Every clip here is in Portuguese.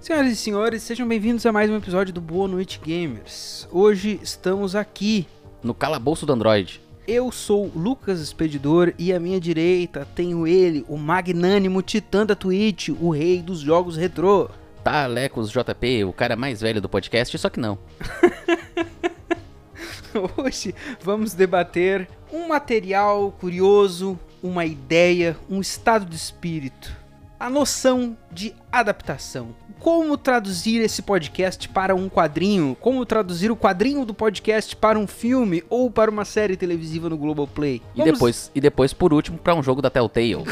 Senhoras e senhores, sejam bem-vindos a mais um episódio do Boa Noite Gamers. Hoje estamos aqui. No calabouço do Android. Eu sou Lucas Expedidor e à minha direita tenho ele, o magnânimo titã da Twitch, o rei dos jogos retrô. Tá, Lecos JP, o cara mais velho do podcast, só que não. Hoje vamos debater um material curioso, uma ideia, um estado de espírito. A noção de adaptação. Como traduzir esse podcast para um quadrinho? Como traduzir o quadrinho do podcast para um filme ou para uma série televisiva no Globoplay? E depois, e depois por último, para um jogo da Telltale.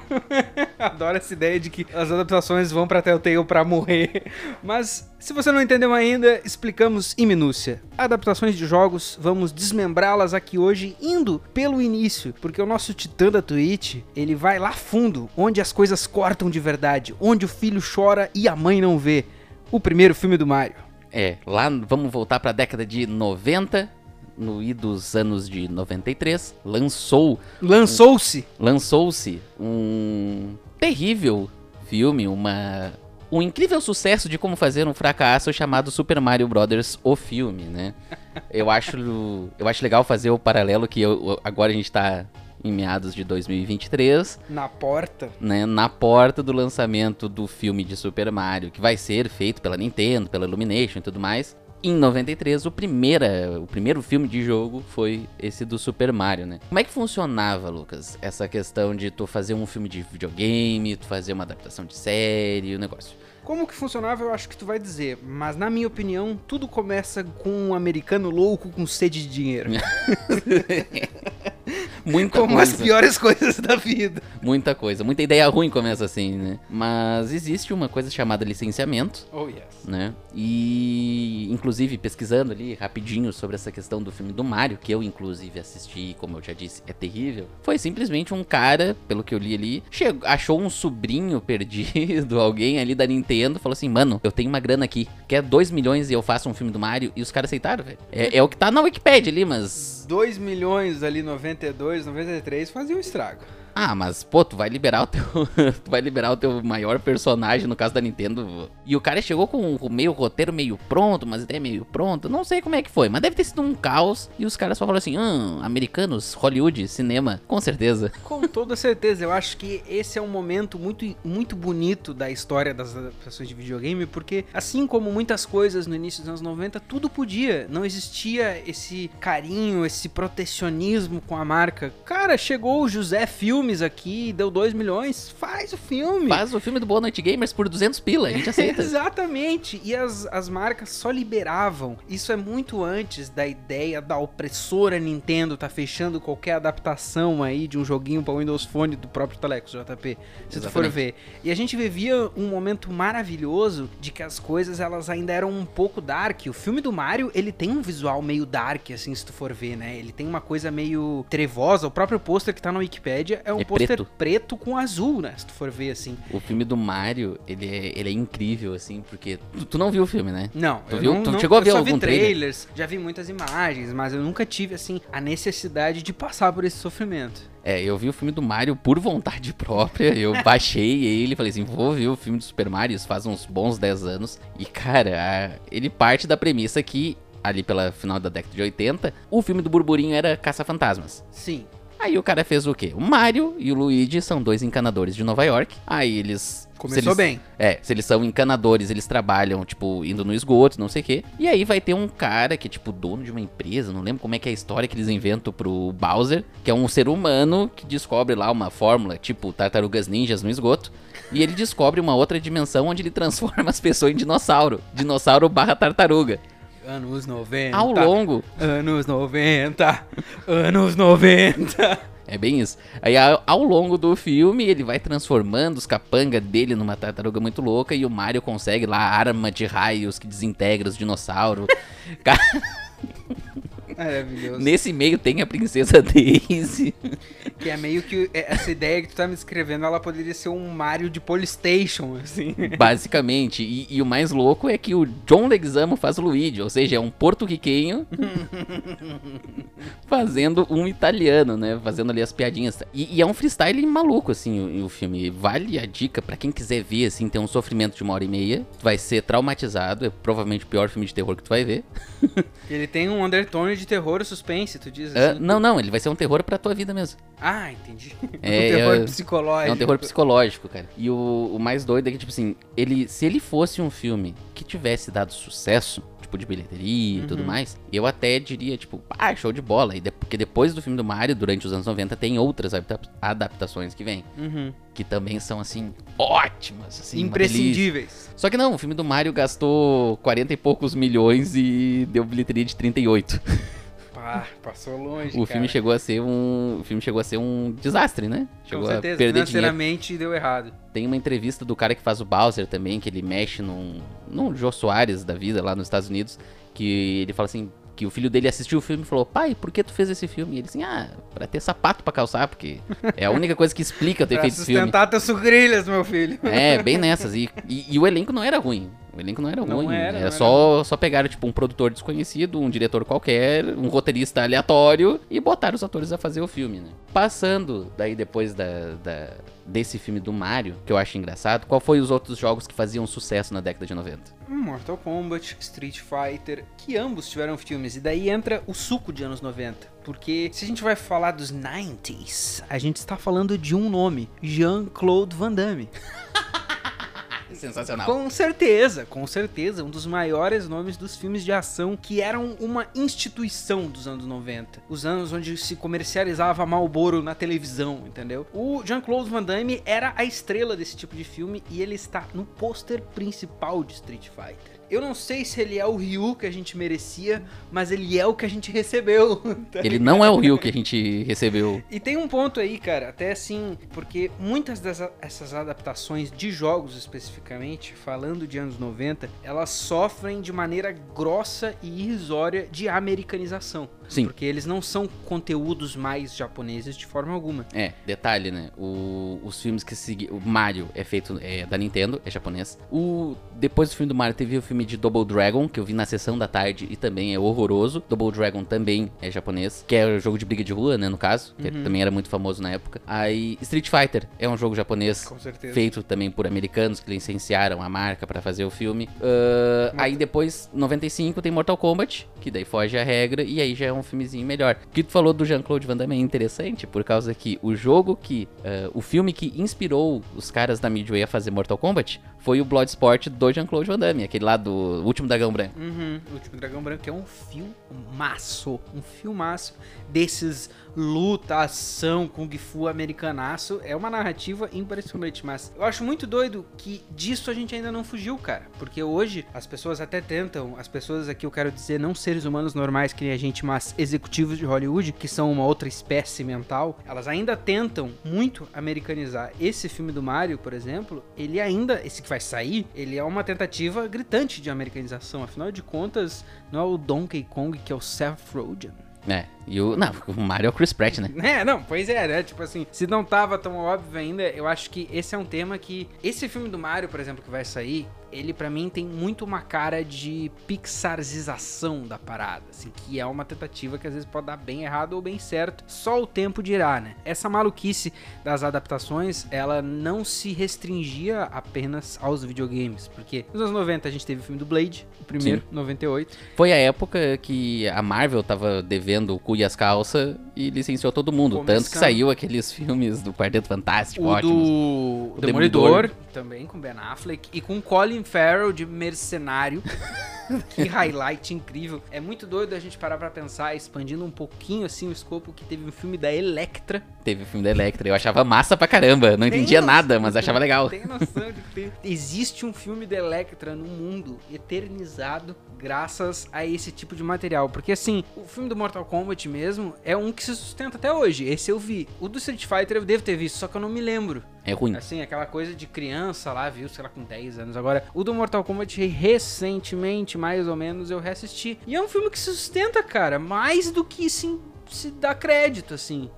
Adoro essa ideia de que as adaptações vão pra Telltale pra morrer. Mas, se você não entendeu ainda, explicamos em minúcia. Adaptações de jogos, vamos desmembrá-las aqui hoje, indo pelo início. Porque o nosso titã da Twitch, ele vai lá fundo, onde as coisas cortam de verdade. Onde o filho chora e a mãe não vê. O primeiro filme do Mario. É, lá vamos voltar pra década de 90, no I dos anos de 93, lançou Lançou-se. lançou-se um terrível filme, uma um incrível sucesso de como fazer um fracasso chamado Super Mario Brothers o filme, né? Eu acho eu acho legal fazer o paralelo que eu- agora a gente tá em meados de 2023, Na porta. né, na porta do lançamento do filme de Super Mario, que vai ser feito pela Nintendo, pela Illumination e tudo mais. Em 93, o, primeira, o primeiro filme de jogo foi esse do Super Mario, né? Como é que funcionava, Lucas, essa questão de tu fazer um filme de videogame, tu fazer uma adaptação de série, o negócio? Como que funcionava, eu acho que tu vai dizer. Mas, na minha opinião, tudo começa com um americano louco com sede de dinheiro. Muita Como as coisa. piores coisas da vida. Muita coisa. Muita ideia ruim começa assim, né? Mas existe uma coisa chamada licenciamento, Oh, yes. né? E inclusive pesquisando ali rapidinho sobre essa questão do filme do Mario, que eu inclusive assisti, como eu já disse, é terrível. Foi simplesmente um cara, pelo que eu li ali, chegou, achou um sobrinho perdido, alguém ali da Nintendo, falou assim: "Mano, eu tenho uma grana aqui, quer 2 milhões e eu faço um filme do Mario?" E os caras aceitaram, velho. É, é o que tá na Wikipedia ali, mas 2 milhões ali, 92, 93, fazia um estrago. Ah, mas, pô, tu vai liberar o teu. tu vai liberar o teu maior personagem, no caso da Nintendo. E o cara chegou com meio roteiro meio pronto, umas ideias meio pronto. Não sei como é que foi, mas deve ter sido um caos. E os caras só falaram assim: hum, americanos, Hollywood, cinema, com certeza. Com toda certeza, eu acho que esse é um momento muito, muito bonito da história das adaptações de videogame, porque assim como muitas coisas no início dos anos 90, tudo podia. Não existia esse carinho, esse protecionismo com a marca. Cara, chegou o José Filmes aqui, deu 2 milhões, faz o filme. Faz o filme do Boa Noite Gamers por 200 pila, a gente aceita. Exatamente. E as, as marcas só liberavam. Isso é muito antes da ideia da opressora Nintendo tá fechando qualquer adaptação aí de um joguinho para Windows Phone do próprio Telex JP, se tu for Exatamente. ver. E a gente vivia um momento maravilhoso de que as coisas elas ainda eram um pouco dark. O filme do Mario, ele tem um visual meio dark assim, se tu for ver, né? Ele tem uma coisa meio trevosa. O próprio pôster que tá na Wikipedia é um É pôster preto. preto com azul, né? Se tu for ver assim. O filme do Mario, ele é, ele é incrível, assim, porque. Tu, tu não viu o filme, né? Não, Tu viu? não, Tu não- chegou a ver eu só algum vi trailer? trailers, já vi muitas imagens, mas eu nunca tive assim a necessidade de passar por esse sofrimento. É, eu vi o filme do Mario por vontade própria. Eu baixei ele falei assim: vou ver o filme do Super Mario. Isso faz uns bons 10 anos. E, cara, ele parte da premissa que, ali pela final da década de 80, o filme do Burburinho era Caça-Fantasmas. Sim. Aí o cara fez o quê? O Mario e o Luigi são dois encanadores de Nova York. Aí eles. Começou eles- bem. É, se eles são encanadores, eles trabalham, tipo, indo no esgoto, não sei o quê. E aí vai ter um cara que é, tipo, dono de uma empresa, não lembro como é que é a história que eles inventam pro Bowser, que é um ser humano que descobre lá uma fórmula, tipo, tartarugas ninjas no esgoto. E ele descobre uma outra dimensão onde ele transforma as pessoas em dinossauro. Dinossauro barra tartaruga. Anos 90. Ao longo Anos 90. Anos 90. É bem isso. Aí ao, ao longo do filme ele vai transformando os capanga dele numa tartaruga muito louca e o Mario consegue lá arma de raios que desintegra os dinossauros. Cara, Maravilhoso. Nesse meio tem a princesa Daisy. Que é meio que é, essa ideia que tu tá me descrevendo, ela poderia ser um Mario de Polystation, assim. Basicamente. E, e o mais louco é que o John Leguizamo faz o Luigi, ou seja, é um porto-riquenho fazendo um italiano, né? Fazendo ali as piadinhas. E, e é um freestyle maluco, assim, o, o filme. Vale a dica para quem quiser ver, assim, tem um sofrimento de uma hora e meia. Tu vai ser traumatizado, é provavelmente o pior filme de terror que tu vai ver. Ele tem um undertone de terror e suspense, tu diz Ah, assim. não, não, ele vai ser um terror pra tua vida mesmo. Ah, entendi. É, um terror é- psicológico. É um terror psicológico, cara. E o, o mais doido é que, tipo assim, ele, se ele fosse um filme que tivesse dado sucesso, tipo, de bilheteria e tudo Uhum. mais, eu até diria, tipo, ah, show de bola. E de- porque depois do filme do Mario, durante os anos 90, tem outras adapta- adaptações que vêm. Uhum. Que também são, assim, ótimas. Assim. Imprescindíveis. Só que não, o filme do Mario gastou 40 e poucos milhões e deu bilheteria de 38. Pá, passou longe, O filme cara. chegou a ser um. O filme chegou a ser um desastre, né? Com Chegou certeza, a perder dinheiro. financeiramente deu errado. Tem uma entrevista do cara que faz o Bowser também, que ele mexe num, num Jô Soares da vida lá nos Estados Unidos, que ele fala assim, que o filho dele assistiu o filme e falou, pai, por que tu fez esse filme? E ele assim, ah, pra ter sapato pra calçar, porque é a única coisa que explica eu ter feito esse filme. sustentar teus sucrilhas, meu filho. É, bem nessas. E, e, e o elenco não era ruim. O elenco não era Não ruim. era, Era, não era só, só pegaram, tipo, um produtor desconhecido, um diretor qualquer, um roteirista aleatório e botaram os atores a fazer o filme, né? Passando daí depois da, da- desse filme do Mario, que eu acho engraçado, qual foi os outros jogos que faziam sucesso na década de 90? Mortal Kombat, Street Fighter, que ambos tiveram filmes. E daí entra o suco de anos 90. Porque se a gente vai falar dos 90s, a gente está falando de um nome: Jean-Claude Van Damme. Sensacional. Com certeza, com certeza, um dos maiores nomes dos filmes de ação que eram uma instituição dos anos 90. Os anos onde se comercializava Marlboro na televisão, entendeu? O Jean-Claude Van Damme era a estrela desse tipo de filme e ele está no pôster principal de Street Fighter. Eu não sei se ele é o Ryu que a gente merecia, mas ele é o que a gente recebeu. tá Ele não é o Rio que a gente recebeu. e tem um ponto aí, cara, até assim, porque muitas dessas adaptações de jogos especificamente, falando de anos 90, elas sofrem de maneira grossa e irrisória de americanização. Sim. Porque eles não são conteúdos mais japoneses de forma alguma. É, detalhe, né? O- os filmes que seguiram. O Mario é feito é, da Nintendo, é japonês. O, depois do filme do Mario, teve o filme de Double Dragon, que eu vi na sessão da tarde e também é horroroso. Double Dragon também é japonês, que é o jogo de briga de rua, né? No caso, que Uhum. também era muito famoso na época. Aí, Street Fighter é um jogo japonês. Feito também por americanos que licenciaram a marca pra fazer o filme. Ah, aí depois, 95, tem Mortal Kombat, que daí foge a regra, e aí já é um filmezinho melhor. O que tu falou do Jean-Claude Van Damme é interessante, por causa que o jogo que. ah, o filme que inspirou os caras da Midway a fazer Mortal Kombat foi o Bloodsport do Jean-Claude Van Damme, aquele lá do Último Dragão Branco. Uhum, o Último Dragão Branco é um filmaço, um filmaço desses luta, ação, kung fu americanaço. É uma narrativa impressionante, mas eu acho muito doido que disso a gente ainda não fugiu, cara. Porque hoje as pessoas até tentam, as pessoas aqui eu quero dizer, não seres humanos normais que nem a gente, mas executivos de Hollywood, que são uma outra espécie mental, elas ainda tentam muito americanizar. Esse filme do Mario, por exemplo, ele ainda, esse que vai sair, ele é uma tentativa gritante de americanização. Afinal de contas, não é o Donkey Kong que é o Seth Rogen. É, e o. Não, o Mario é o Chris Pratt, né? É, não, pois é, né? Tipo assim, se não tava tão óbvio ainda, eu acho que esse é um tema que. Esse filme do Mario, por exemplo, que vai sair, ele pra mim tem muito uma cara de pixarização da parada, assim, que é uma tentativa que às vezes pode dar bem errado ou bem certo, só o tempo dirá, né? Essa maluquice das adaptações, ela não se restringia apenas aos videogames, porque nos anos 90 a gente teve o filme do Blade, o primeiro, 98, Foi a época que a Marvel tava devendo o cu e as calças e licenciou todo mundo. Tanto que saiu aqueles filmes do Quarteto Fantástico, o ótimos. do O Demolidor, Demolidor. também com Ben Affleck e com Colin Farrell de mercenário. que highlight incrível. É muito doido a gente parar pra pensar, expandindo um pouquinho assim o escopo que teve um filme da Electra. Teve o filme da Electra, eu achava massa pra caramba. Não Tem entendia noção- nada, mas achava legal. Tem noção de que tem- existe um filme da Electra no mundo eternizado graças a esse tipo de material. Porque assim, o filme do Mortal Kombat mesmo é um que se sustenta até hoje. Esse eu vi. O do Street Fighter eu devo ter visto, só que eu não me lembro. É ruim. Assim, aquela coisa de criança lá, viu? Sei lá, com 10 anos. Agora, o do Mortal Kombat, recentemente, mais ou menos, eu reassisti. E é um filme que se sustenta, cara, mais do que se, se dá crédito, assim.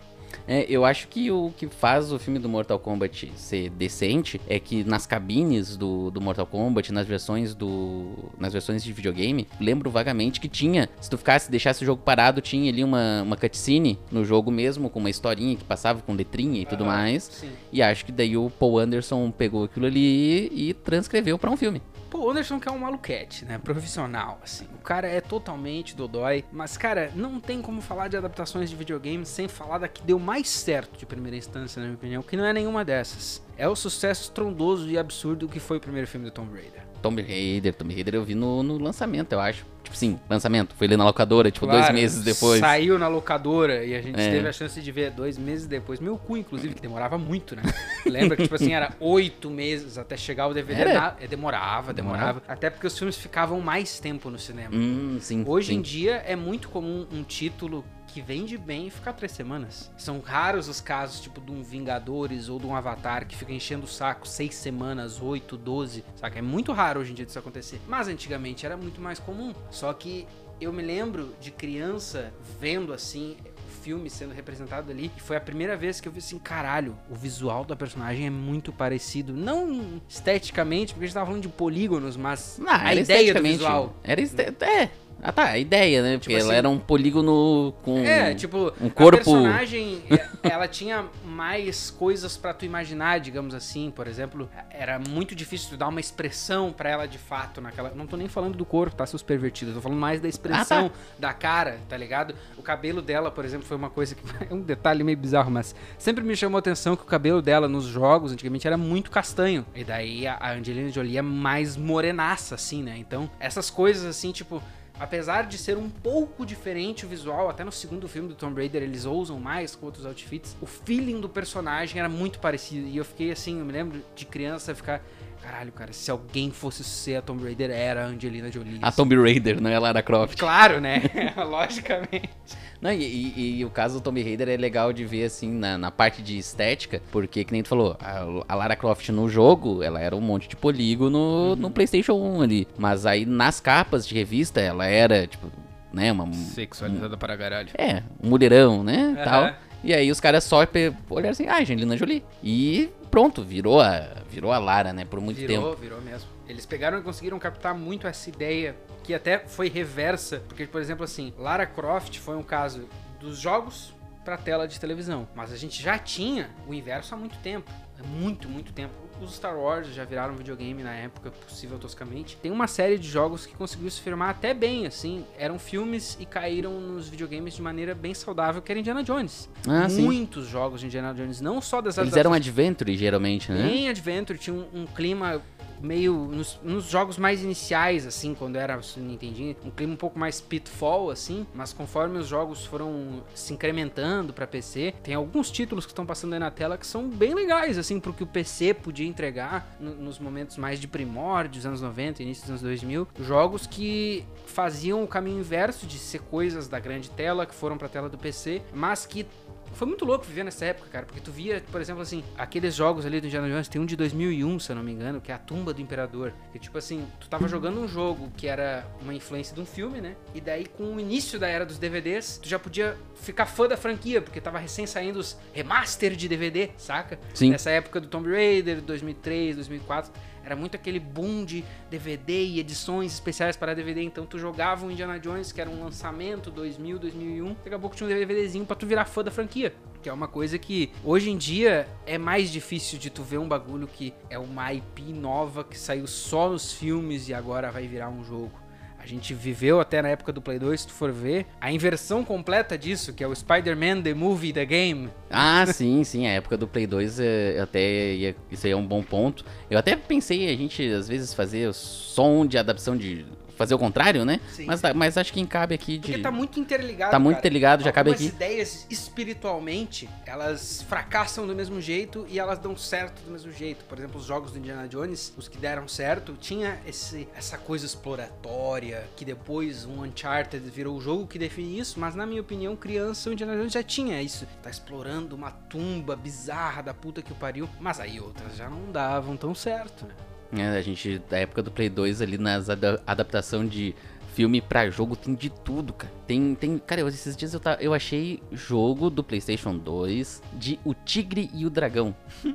É, eu acho que o que faz o filme do Mortal Kombat ser decente é que nas cabines do, do Mortal Kombat, nas versões do. nas versões de videogame, lembro vagamente que tinha. Se tu ficasse, deixasse o jogo parado, tinha ali uma, uma cutscene no jogo mesmo, com uma historinha que passava com letrinha e tudo mais. Sim. E acho que daí o Paul Anderson pegou aquilo ali e transcreveu pra um filme. Pô, o Anderson que é um maluquete, né? Profissional, assim. O cara é totalmente dodói. Mas, cara, não tem como falar de adaptações de videogames sem falar da que deu mais certo de primeira instância, na minha opinião, que não é nenhuma dessas. É o sucesso estrondoso e absurdo que foi o primeiro filme do Tomb Raider. Tomb Raider, Tomb Raider eu vi no, no lançamento, eu acho. Tipo, sim, lançamento. Foi ali na locadora, tipo, dois Claro, meses depois. Saiu na locadora e a gente É. teve a chance de ver dois meses depois. Meu cu, inclusive, que demorava muito, né? Lembra que, tipo assim, era oito meses até chegar o DVD. Na- é, demorava, demorava, Até porque os filmes ficavam mais tempo no cinema. Hum, sim. Hoje sim. em dia é muito comum um título que vende bem e ficar três semanas. São raros os casos, tipo, de um Vingadores ou de um Avatar que fica enchendo o saco seis semanas, oito, doze, saca? É muito raro hoje em dia disso acontecer. Mas antigamente era muito mais comum. Só que eu me lembro de criança vendo assim o filme sendo representado ali e foi a primeira vez que eu vi assim, caralho, o visual da personagem é muito parecido, não esteticamente, porque a gente tava falando de polígonos, mas Não, a ideia do visual. Era este... É. Ah tá, a ideia, né? Porque Tipo ela assim- era um polígono com. É, tipo, um a corpo- personagem, é, ela tinha mais coisas pra tu imaginar, digamos assim. Por exemplo, era muito difícil tu dar uma expressão pra ela de fato naquela. Não tô nem falando do corpo, tá, seus pervertidos. Tô falando mais da expressão Ah, da cara, tá ligado? O cabelo dela, por exemplo, foi uma coisa que. É um detalhe meio bizarro, mas sempre me chamou a atenção que o cabelo dela nos jogos, antigamente, era muito castanho. E daí a a Angelina Jolie é mais morenaça, assim, né? Então, essas coisas, assim, tipo. Apesar de ser um pouco diferente o visual, até no segundo filme do Tomb Raider eles ousam mais com outros outfits, o feeling do personagem era muito parecido. E eu fiquei assim, eu me lembro de criança ficar. Caralho, cara, se alguém fosse ser a Tomb Raider, era a Angelina Jolie. A Tomb Raider, não é a Lara Croft. Claro, né? Logicamente. Não, e, e- e o caso do Tomb Raider é legal de ver, assim, na, na parte de estética, porque, que nem tu falou, a, a Lara Croft no jogo, ela era um monte de polígono Uhum. no PlayStation 1 ali. Mas aí nas capas de revista, ela era, tipo, né, uma. Sexualizada para caralho. É, um mulherão, né? Aham. Tal. E aí os caras só olharam assim, ah, Angelina Jolie. E pronto, virou a, virou a Lara, né, por muito Virou, tempo. virou mesmo. Eles pegaram e conseguiram captar muito essa ideia, que até foi reversa, porque, por exemplo, assim, Lara Croft foi um caso dos jogos pra tela de televisão. Mas a gente já tinha o inverso há muito tempo. Há muito, muito tempo. Os Star Wars já viraram videogame na época, possível toscamente. Tem uma série de jogos que conseguiu se firmar até bem, assim. Eram filmes e caíram nos videogames de maneira bem saudável, que era Indiana Jones. Ah, sim. Muitos jogos de Indiana Jones, não só das Eles eram adventure, geralmente, né? em Adventure tinha um, um clima meio. Nos, nos jogos mais iniciais, assim, quando era Super Nintendinho, um clima um pouco mais pitfall, assim. Mas conforme os jogos foram se incrementando pra PC, tem alguns títulos que estão passando aí na tela que são bem legais, assim, pro que o PC podia entregar no- nos momentos mais de primórdios, anos 90, início dos anos 2000. Jogos que faziam o caminho inverso de ser coisas da grande tela, que foram pra tela do PC, mas que foi muito louco viver nessa época, cara, porque tu via, por exemplo, assim, aqueles jogos ali do Indiana Jones, tem um de 2001, se eu não me engano, que é a Tumba do Imperador. Que tipo assim, tu tava jogando um jogo que era uma influência de um filme, né? E daí com o início da era dos DVDs, tu já podia ficar fã da franquia, porque tava recém saindo os remaster de DVD, saca? Sim. Nessa época do Tomb Raider, 2003, 2004, era muito aquele boom de DVD e edições especiais para DVD. Então tu jogava o Indiana Jones, que era um lançamento 2000, 2001, daqui a pouco tinha um DVDzinho pra tu virar fã da franquia. Que é uma coisa que hoje em dia é mais difícil de tu ver um bagulho que é uma IP nova que saiu só nos filmes e agora vai virar um jogo. Gente viveu até na época do Play 2, se tu for ver, a inversão completa disso, que é o Spider-Man The Movie The Game. Ah, sim, sim. A época do Play 2 é, até ia, isso aí é um bom ponto. Eu até pensei a gente, às vezes, fazer só um de adaptação de. Fazer o contrário, né? Sim. Mas, tá- mas acho que cabe aqui de. Porque tá muito interligado. Tá muito cara. interligado, já cabe aqui. ideias espiritualmente, elas fracassam do mesmo jeito e elas dão certo do mesmo jeito. Por exemplo, os jogos do Indiana Jones, os que deram certo, tinha esse, essa coisa exploratória, que depois um Uncharted virou o jogo que define isso, mas na minha opinião, criança, o Indiana Jones já tinha isso. Tá explorando uma tumba bizarra da puta que o pariu, mas aí outras já não davam tão certo, né? É, a gente, da época do Play 2 ali nas ada adaptação de filme pra jogo tem de tudo, cara. Tem, tem, cara, eu- esses dias eu, ta- eu achei jogo do PlayStation 2 de O Tigre e o Dragão.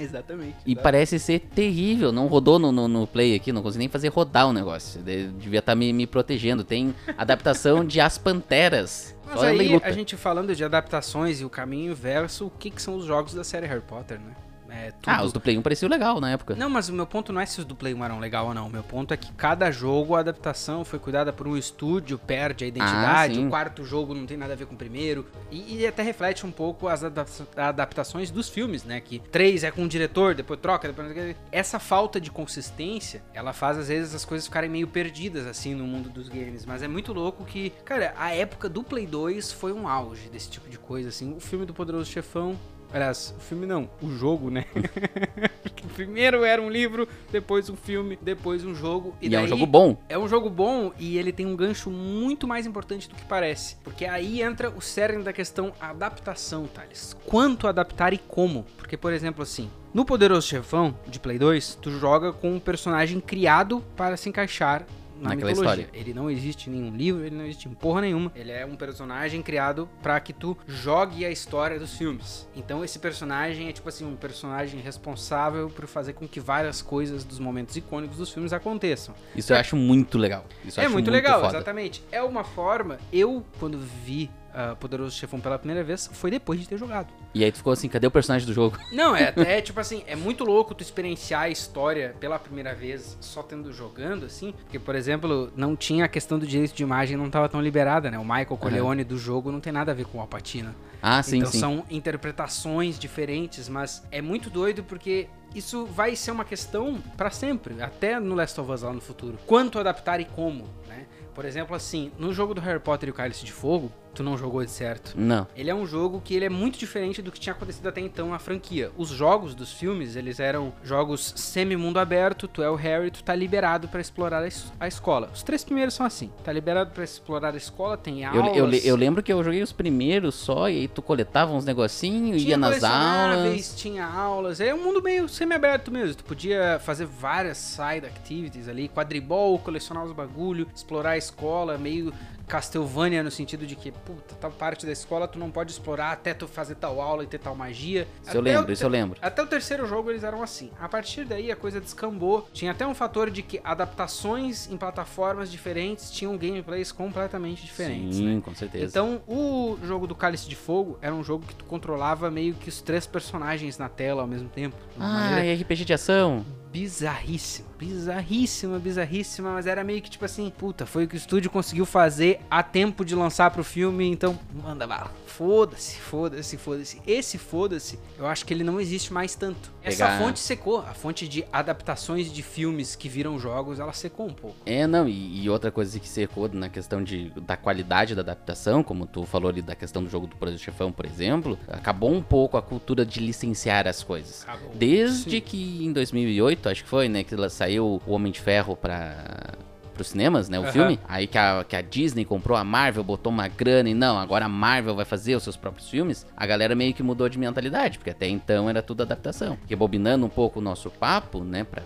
Exatamente. E parece ser terrível. Não rodou no, no, no Play aqui, não consegui nem fazer rodar o negócio. De- Devia estar me, me protegendo. Tem adaptação de As Panteras. Mas Só aí, a gente falando de adaptações e o caminho inverso, o que, que são os jogos da série Harry Potter, né? É tudo... Ah, os do Play 1 pareciam legal na época. Não, mas o meu ponto não é se os do Play 1 eram legal ou não. O meu ponto é que cada jogo, a adaptação foi cuidada por um estúdio, perde a identidade, sim. o quarto jogo não tem nada a ver com o primeiro. E, e até reflete um pouco as adapta- adaptações dos filmes, né? Que três é com um diretor, depois troca, depois... Essa falta de consistência, ela faz às vezes as coisas ficarem meio perdidas, assim, no mundo dos games. Mas é muito louco que, cara, a época do Play 2 foi um auge desse tipo de coisa, assim. O filme do Poderoso Chefão... Aliás, o filme não, o jogo, né? Porque Primeiro era um livro, depois um filme, depois um jogo. E, E, é um daí jogo bom. É um jogo bom e ele tem um gancho muito mais importante do que parece. Porque aí entra o cerne da questão adaptação, Thales. Quanto adaptar e como? Porque, por exemplo, assim, no Poderoso Chefão de Play 2, tu joga com um personagem criado para se encaixar na Naquela mitologia. história. Ele não existe em nenhum livro, ele não existe em porra nenhuma. Ele é um personagem criado para que tu jogue a história dos filmes. Então esse personagem é tipo assim um personagem responsável por fazer com que várias coisas dos momentos icônicos dos filmes aconteçam. Isso eu acho muito legal. Isso é acho muito, legal, foda. exatamente. É uma forma. Eu quando vi ah, Poderoso Chefão pela primeira vez foi depois de ter jogado. E aí tu ficou assim, cadê o personagem do jogo? Não, é até tipo assim, é muito louco tu experienciar a história pela primeira vez só tendo jogando, assim. Porque, por exemplo, não tinha a questão do direito de imagem, não tava tão liberada, né? O Michael Corleone do jogo não tem nada a ver com o Alpatino. Ah, sim, então sim. são interpretações diferentes, mas é muito doido porque isso vai ser uma questão pra sempre, até no Last of Us lá no futuro. Quanto adaptar e como, né? Por exemplo, assim, no jogo do Harry Potter e o Cálice de Fogo, tu não jogou de certo. Não. Ele é um jogo que ele é muito diferente do que tinha acontecido até então na franquia. Os jogos dos filmes, eles eram jogos semi-mundo aberto, tu é o Harry, tu tá liberado pra explorar a, es- a escola. Os três primeiros são assim, tá liberado pra explorar a escola, tem Eu, aulas... eu, le- eu lembro que eu joguei os primeiros só, e aí tu coletava uns negocinhos, ia nas aulas. Tinha aulas, é um mundo meio semi-aberto mesmo. Tu podia fazer várias side activities ali, quadribol, colecionar os bagulho, explorar a escola, meio Castlevania no sentido de que, puta, tal parte da escola tu não pode explorar até tu fazer tal aula e ter tal magia. Isso eu Até lembro, o isso eu lembro. até o terceiro jogo eles eram assim. A partir daí a coisa descambou. Tinha até um fator de que adaptações em plataformas diferentes tinham gameplays completamente diferentes. Sim, né? com certeza. Então, o jogo do Cálice de Fogo era um jogo que tu controlava meio que os três personagens na tela ao mesmo tempo. Ah, e RPG de ação? bizarríssima. Bizarríssima, bizarríssima. Mas era meio que tipo assim, puta, foi o que o estúdio conseguiu fazer a tempo de lançar pro filme, então manda bala. Foda-se, foda-se, foda-se. Esse foda-se, eu acho que ele não existe mais tanto. Essa fonte secou. A fonte de adaptações de filmes que viram jogos, ela secou um pouco. É, não, e, e outra coisa que secou na questão de, da qualidade da adaptação, como tu falou ali da questão do jogo do Poderoso Chefão, por exemplo, acabou um pouco a cultura de licenciar as coisas. Acabou. Desde Sim. que em 2008, acho que foi, né, que ela saiu o Homem de Ferro pra pros cinemas, né, o Aham. filme. Aí que a, que a Disney comprou a Marvel, botou uma grana e não, agora a Marvel vai fazer os seus próprios filmes. A galera meio que mudou de mentalidade, porque até então era tudo adaptação. Rebobinando um pouco o nosso papo, né, pra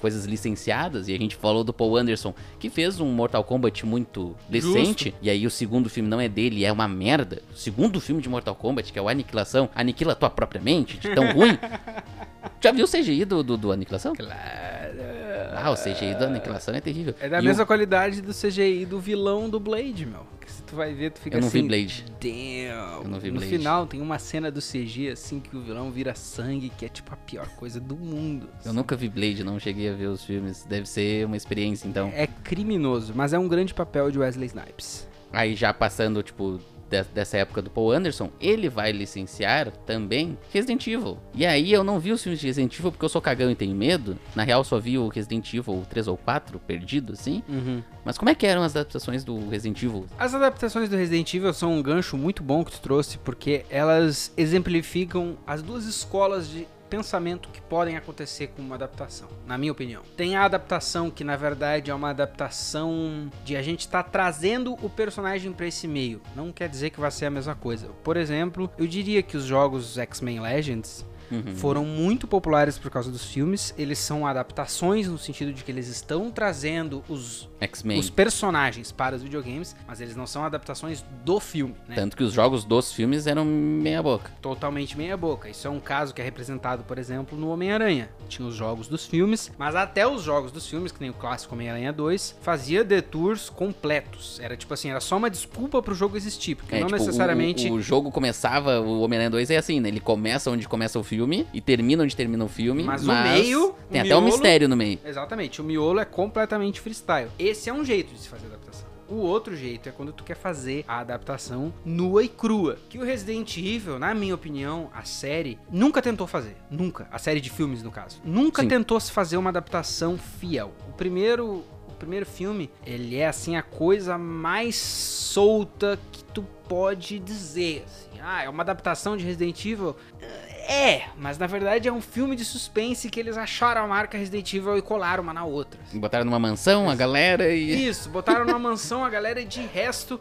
coisas licenciadas, e a gente falou do Paul Anderson, que fez um Mortal Kombat muito decente, e aí o segundo filme não é dele, é uma merda. O segundo filme de Mortal Kombat, que é o Aniquilação, aniquila tua própria mente, de tão ruim. Já viu o CGI do, do, do Aniquilação? Claro. Ah, o CGI do Aniquilação é terrível. É da E o- mesma qualidade do CGI do vilão do Blade, meu. Que se tu vai ver, tu fica Eu não vi assim. Blade. Damn. Eu não vi no Blade. final tem uma cena do CG assim que o vilão vira sangue, que é tipo a pior coisa do mundo. Eu nunca vi Blade, não cheguei a ver os filmes. Deve ser uma experiência, então. É criminoso, mas é um grande papel de Wesley Snipes. Aí já passando, tipo, de- dessa época do Paul Anderson, ele vai licenciar também Resident Evil. E aí eu não vi os filmes de Resident Evil porque eu sou cagão e tenho medo. Na real, só vi o Resident Evil 3 ou 4, perdido, assim. Mas como é que eram as adaptações do Resident Evil? As adaptações do Resident Evil são um gancho muito bom que tu trouxe, porque elas exemplificam as duas escolas de pensamento que podem acontecer com uma adaptação, na minha opinião. Tem a adaptação que na verdade é uma adaptação de a gente estar trazendo o personagem para esse meio. Não quer dizer que vai ser a mesma coisa. Por exemplo, eu diria que os jogos X-Men Legends Uhum. foram muito populares por causa dos filmes. Eles são adaptações no sentido de que eles estão trazendo os, os personagens para os videogames, mas eles não são adaptações do filme, né? Tanto que os jogos dos filmes eram meia boca. Totalmente meia boca. Isso é um caso que é representado, por exemplo, no Homem-Aranha. Tinha os jogos dos filmes, mas até os jogos dos filmes, que nem o clássico Homem-Aranha 2, fazia detours completos. Era tipo assim, era só uma desculpa pro jogo existir, porque É, não tipo, necessariamente O, o jogo começava, o Homem-Aranha 2 é assim, né? Ele começa onde começa o filme e termina onde termina o filme. Mas Mas, o meio, Tem o até um miolo- mistério no meio. Exatamente, o miolo é completamente freestyle. Esse é um jeito de se fazer adaptação. O outro jeito é quando tu quer fazer a adaptação nua e crua. Que o Resident Evil, na minha opinião, a série nunca tentou fazer. Nunca. A série de filmes, no caso. Nunca Sim. tentou se fazer uma adaptação fiel. O primeiro. O primeiro filme, ele é assim a coisa mais solta que tu pode dizer. Assim. Ah, é uma adaptação de Resident Evil? É, mas na verdade é um filme de suspense que eles acharam a marca Resident Evil e colaram uma na outra. Botaram numa mansão a galera e. Isso, botaram numa mansão a galera e de resto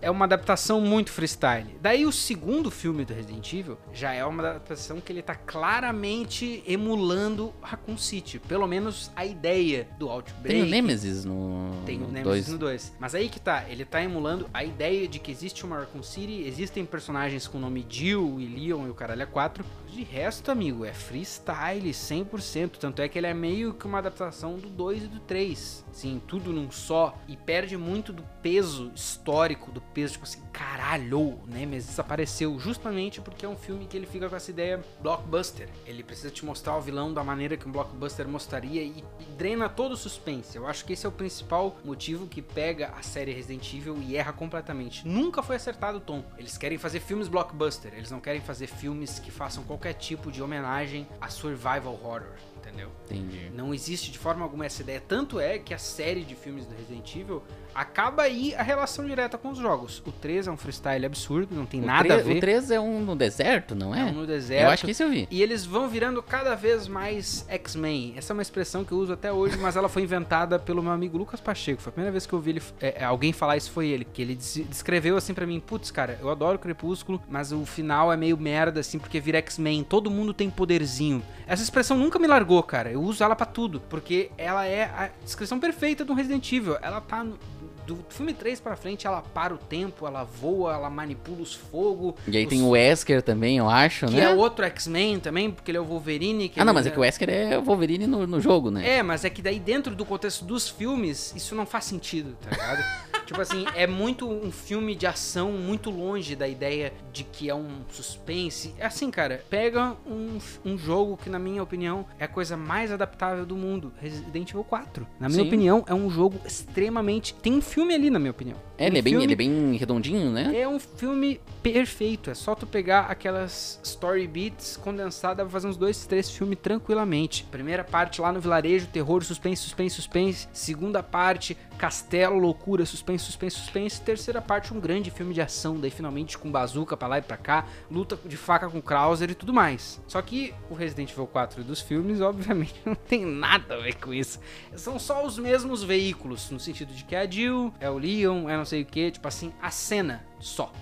é uma adaptação muito freestyle. Daí o segundo filme do Resident Evil já é uma adaptação que ele tá claramente emulando Raccoon City, pelo menos a ideia do Outbreak. Tem o Nemesis no. Tem o Nemesis dois. no 2. Mas aí que tá, ele tá emulando a ideia de que existe uma Raccoon City, existem personagens com o nome Jill e Leon e o caralho é 4. De resto, amigo, é freestyle 100%. Tanto é que ele é meio que uma adaptação do 2 e do 3. Sim, tudo num só. E perde muito do peso histórico, do peso, tipo assim, caralho, o Nemesis apareceu. Justamente porque é um filme que ele fica com essa ideia blockbuster. Ele precisa te mostrar o vilão da maneira que um blockbuster mostraria e, e drena todo o suspense. Eu acho que esse é o principal motivo que pega a série Resident Evil e erra completamente. Nunca foi acertado o tom. Eles querem fazer filmes blockbuster, eles não querem fazer filmes que façam qualquer tipo de homenagem a survival horror, entendeu? Entendi. Não existe de forma alguma essa ideia. Tanto é que a série de filmes do Resident Evil acaba aí a relação direta com os jogos. O 3 é um freestyle absurdo, não tem O nada tre- a ver. O 3 é um no deserto, não é é? um no deserto. Eu acho que esse eu vi. E eles vão virando cada vez mais X-Men. Essa é uma expressão que eu uso até hoje, mas ela foi inventada pelo meu amigo Lucas Pacheco. Foi a primeira vez que eu ouvi ele, é, é, alguém falar isso foi ele. Que ele des- descreveu assim pra mim: Putz, cara, eu adoro Crepúsculo, mas o final é meio merda, assim, porque vira X-Men. Todo mundo tem poderzinho. Essa expressão nunca me largou, cara. Eu uso ela pra tudo, porque ela é a descrição perfeita do Resident Evil. Ela tá no- do filme 3 pra frente, ela para o tempo, ela voa, ela manipula os fogos. E aí os- tem o Wesker também, eu acho, que né? é outro X-Men também, porque ele é o Wolverine. Ah, não, mas é que o Wesker é o Wolverine no, no jogo, né? É, mas é que daí dentro do contexto dos filmes, isso não faz sentido, tá ligado? tipo assim, é muito um filme de ação muito longe da ideia de que é um suspense. É assim, cara, pega um, um jogo que, na minha opinião, é a coisa mais adaptável do mundo. Resident Evil 4. Na minha Sim. opinião, é um jogo extremamente... Tem um filme ali, na minha opinião. É, ele Um é, bem, filme- ele é bem redondinho, né? é um filme perfeito. É só tu pegar aquelas story beats condensadas pra fazer uns dois, três filmes tranquilamente. Primeira parte lá no vilarejo, terror, suspense, suspense, suspense. Segunda parte, castelo, loucura, suspense, suspense, suspense. Terceira parte, um grande filme de ação, daí finalmente com bazuca pra lá e pra cá, luta de faca com Krauser e tudo mais. Só que o Resident Evil 4 dos filmes, obviamente, não tem nada a ver com isso. São só os mesmos veículos, no sentido de que é a Jill, é o Leon, é não sei o que, tipo assim, a cena só.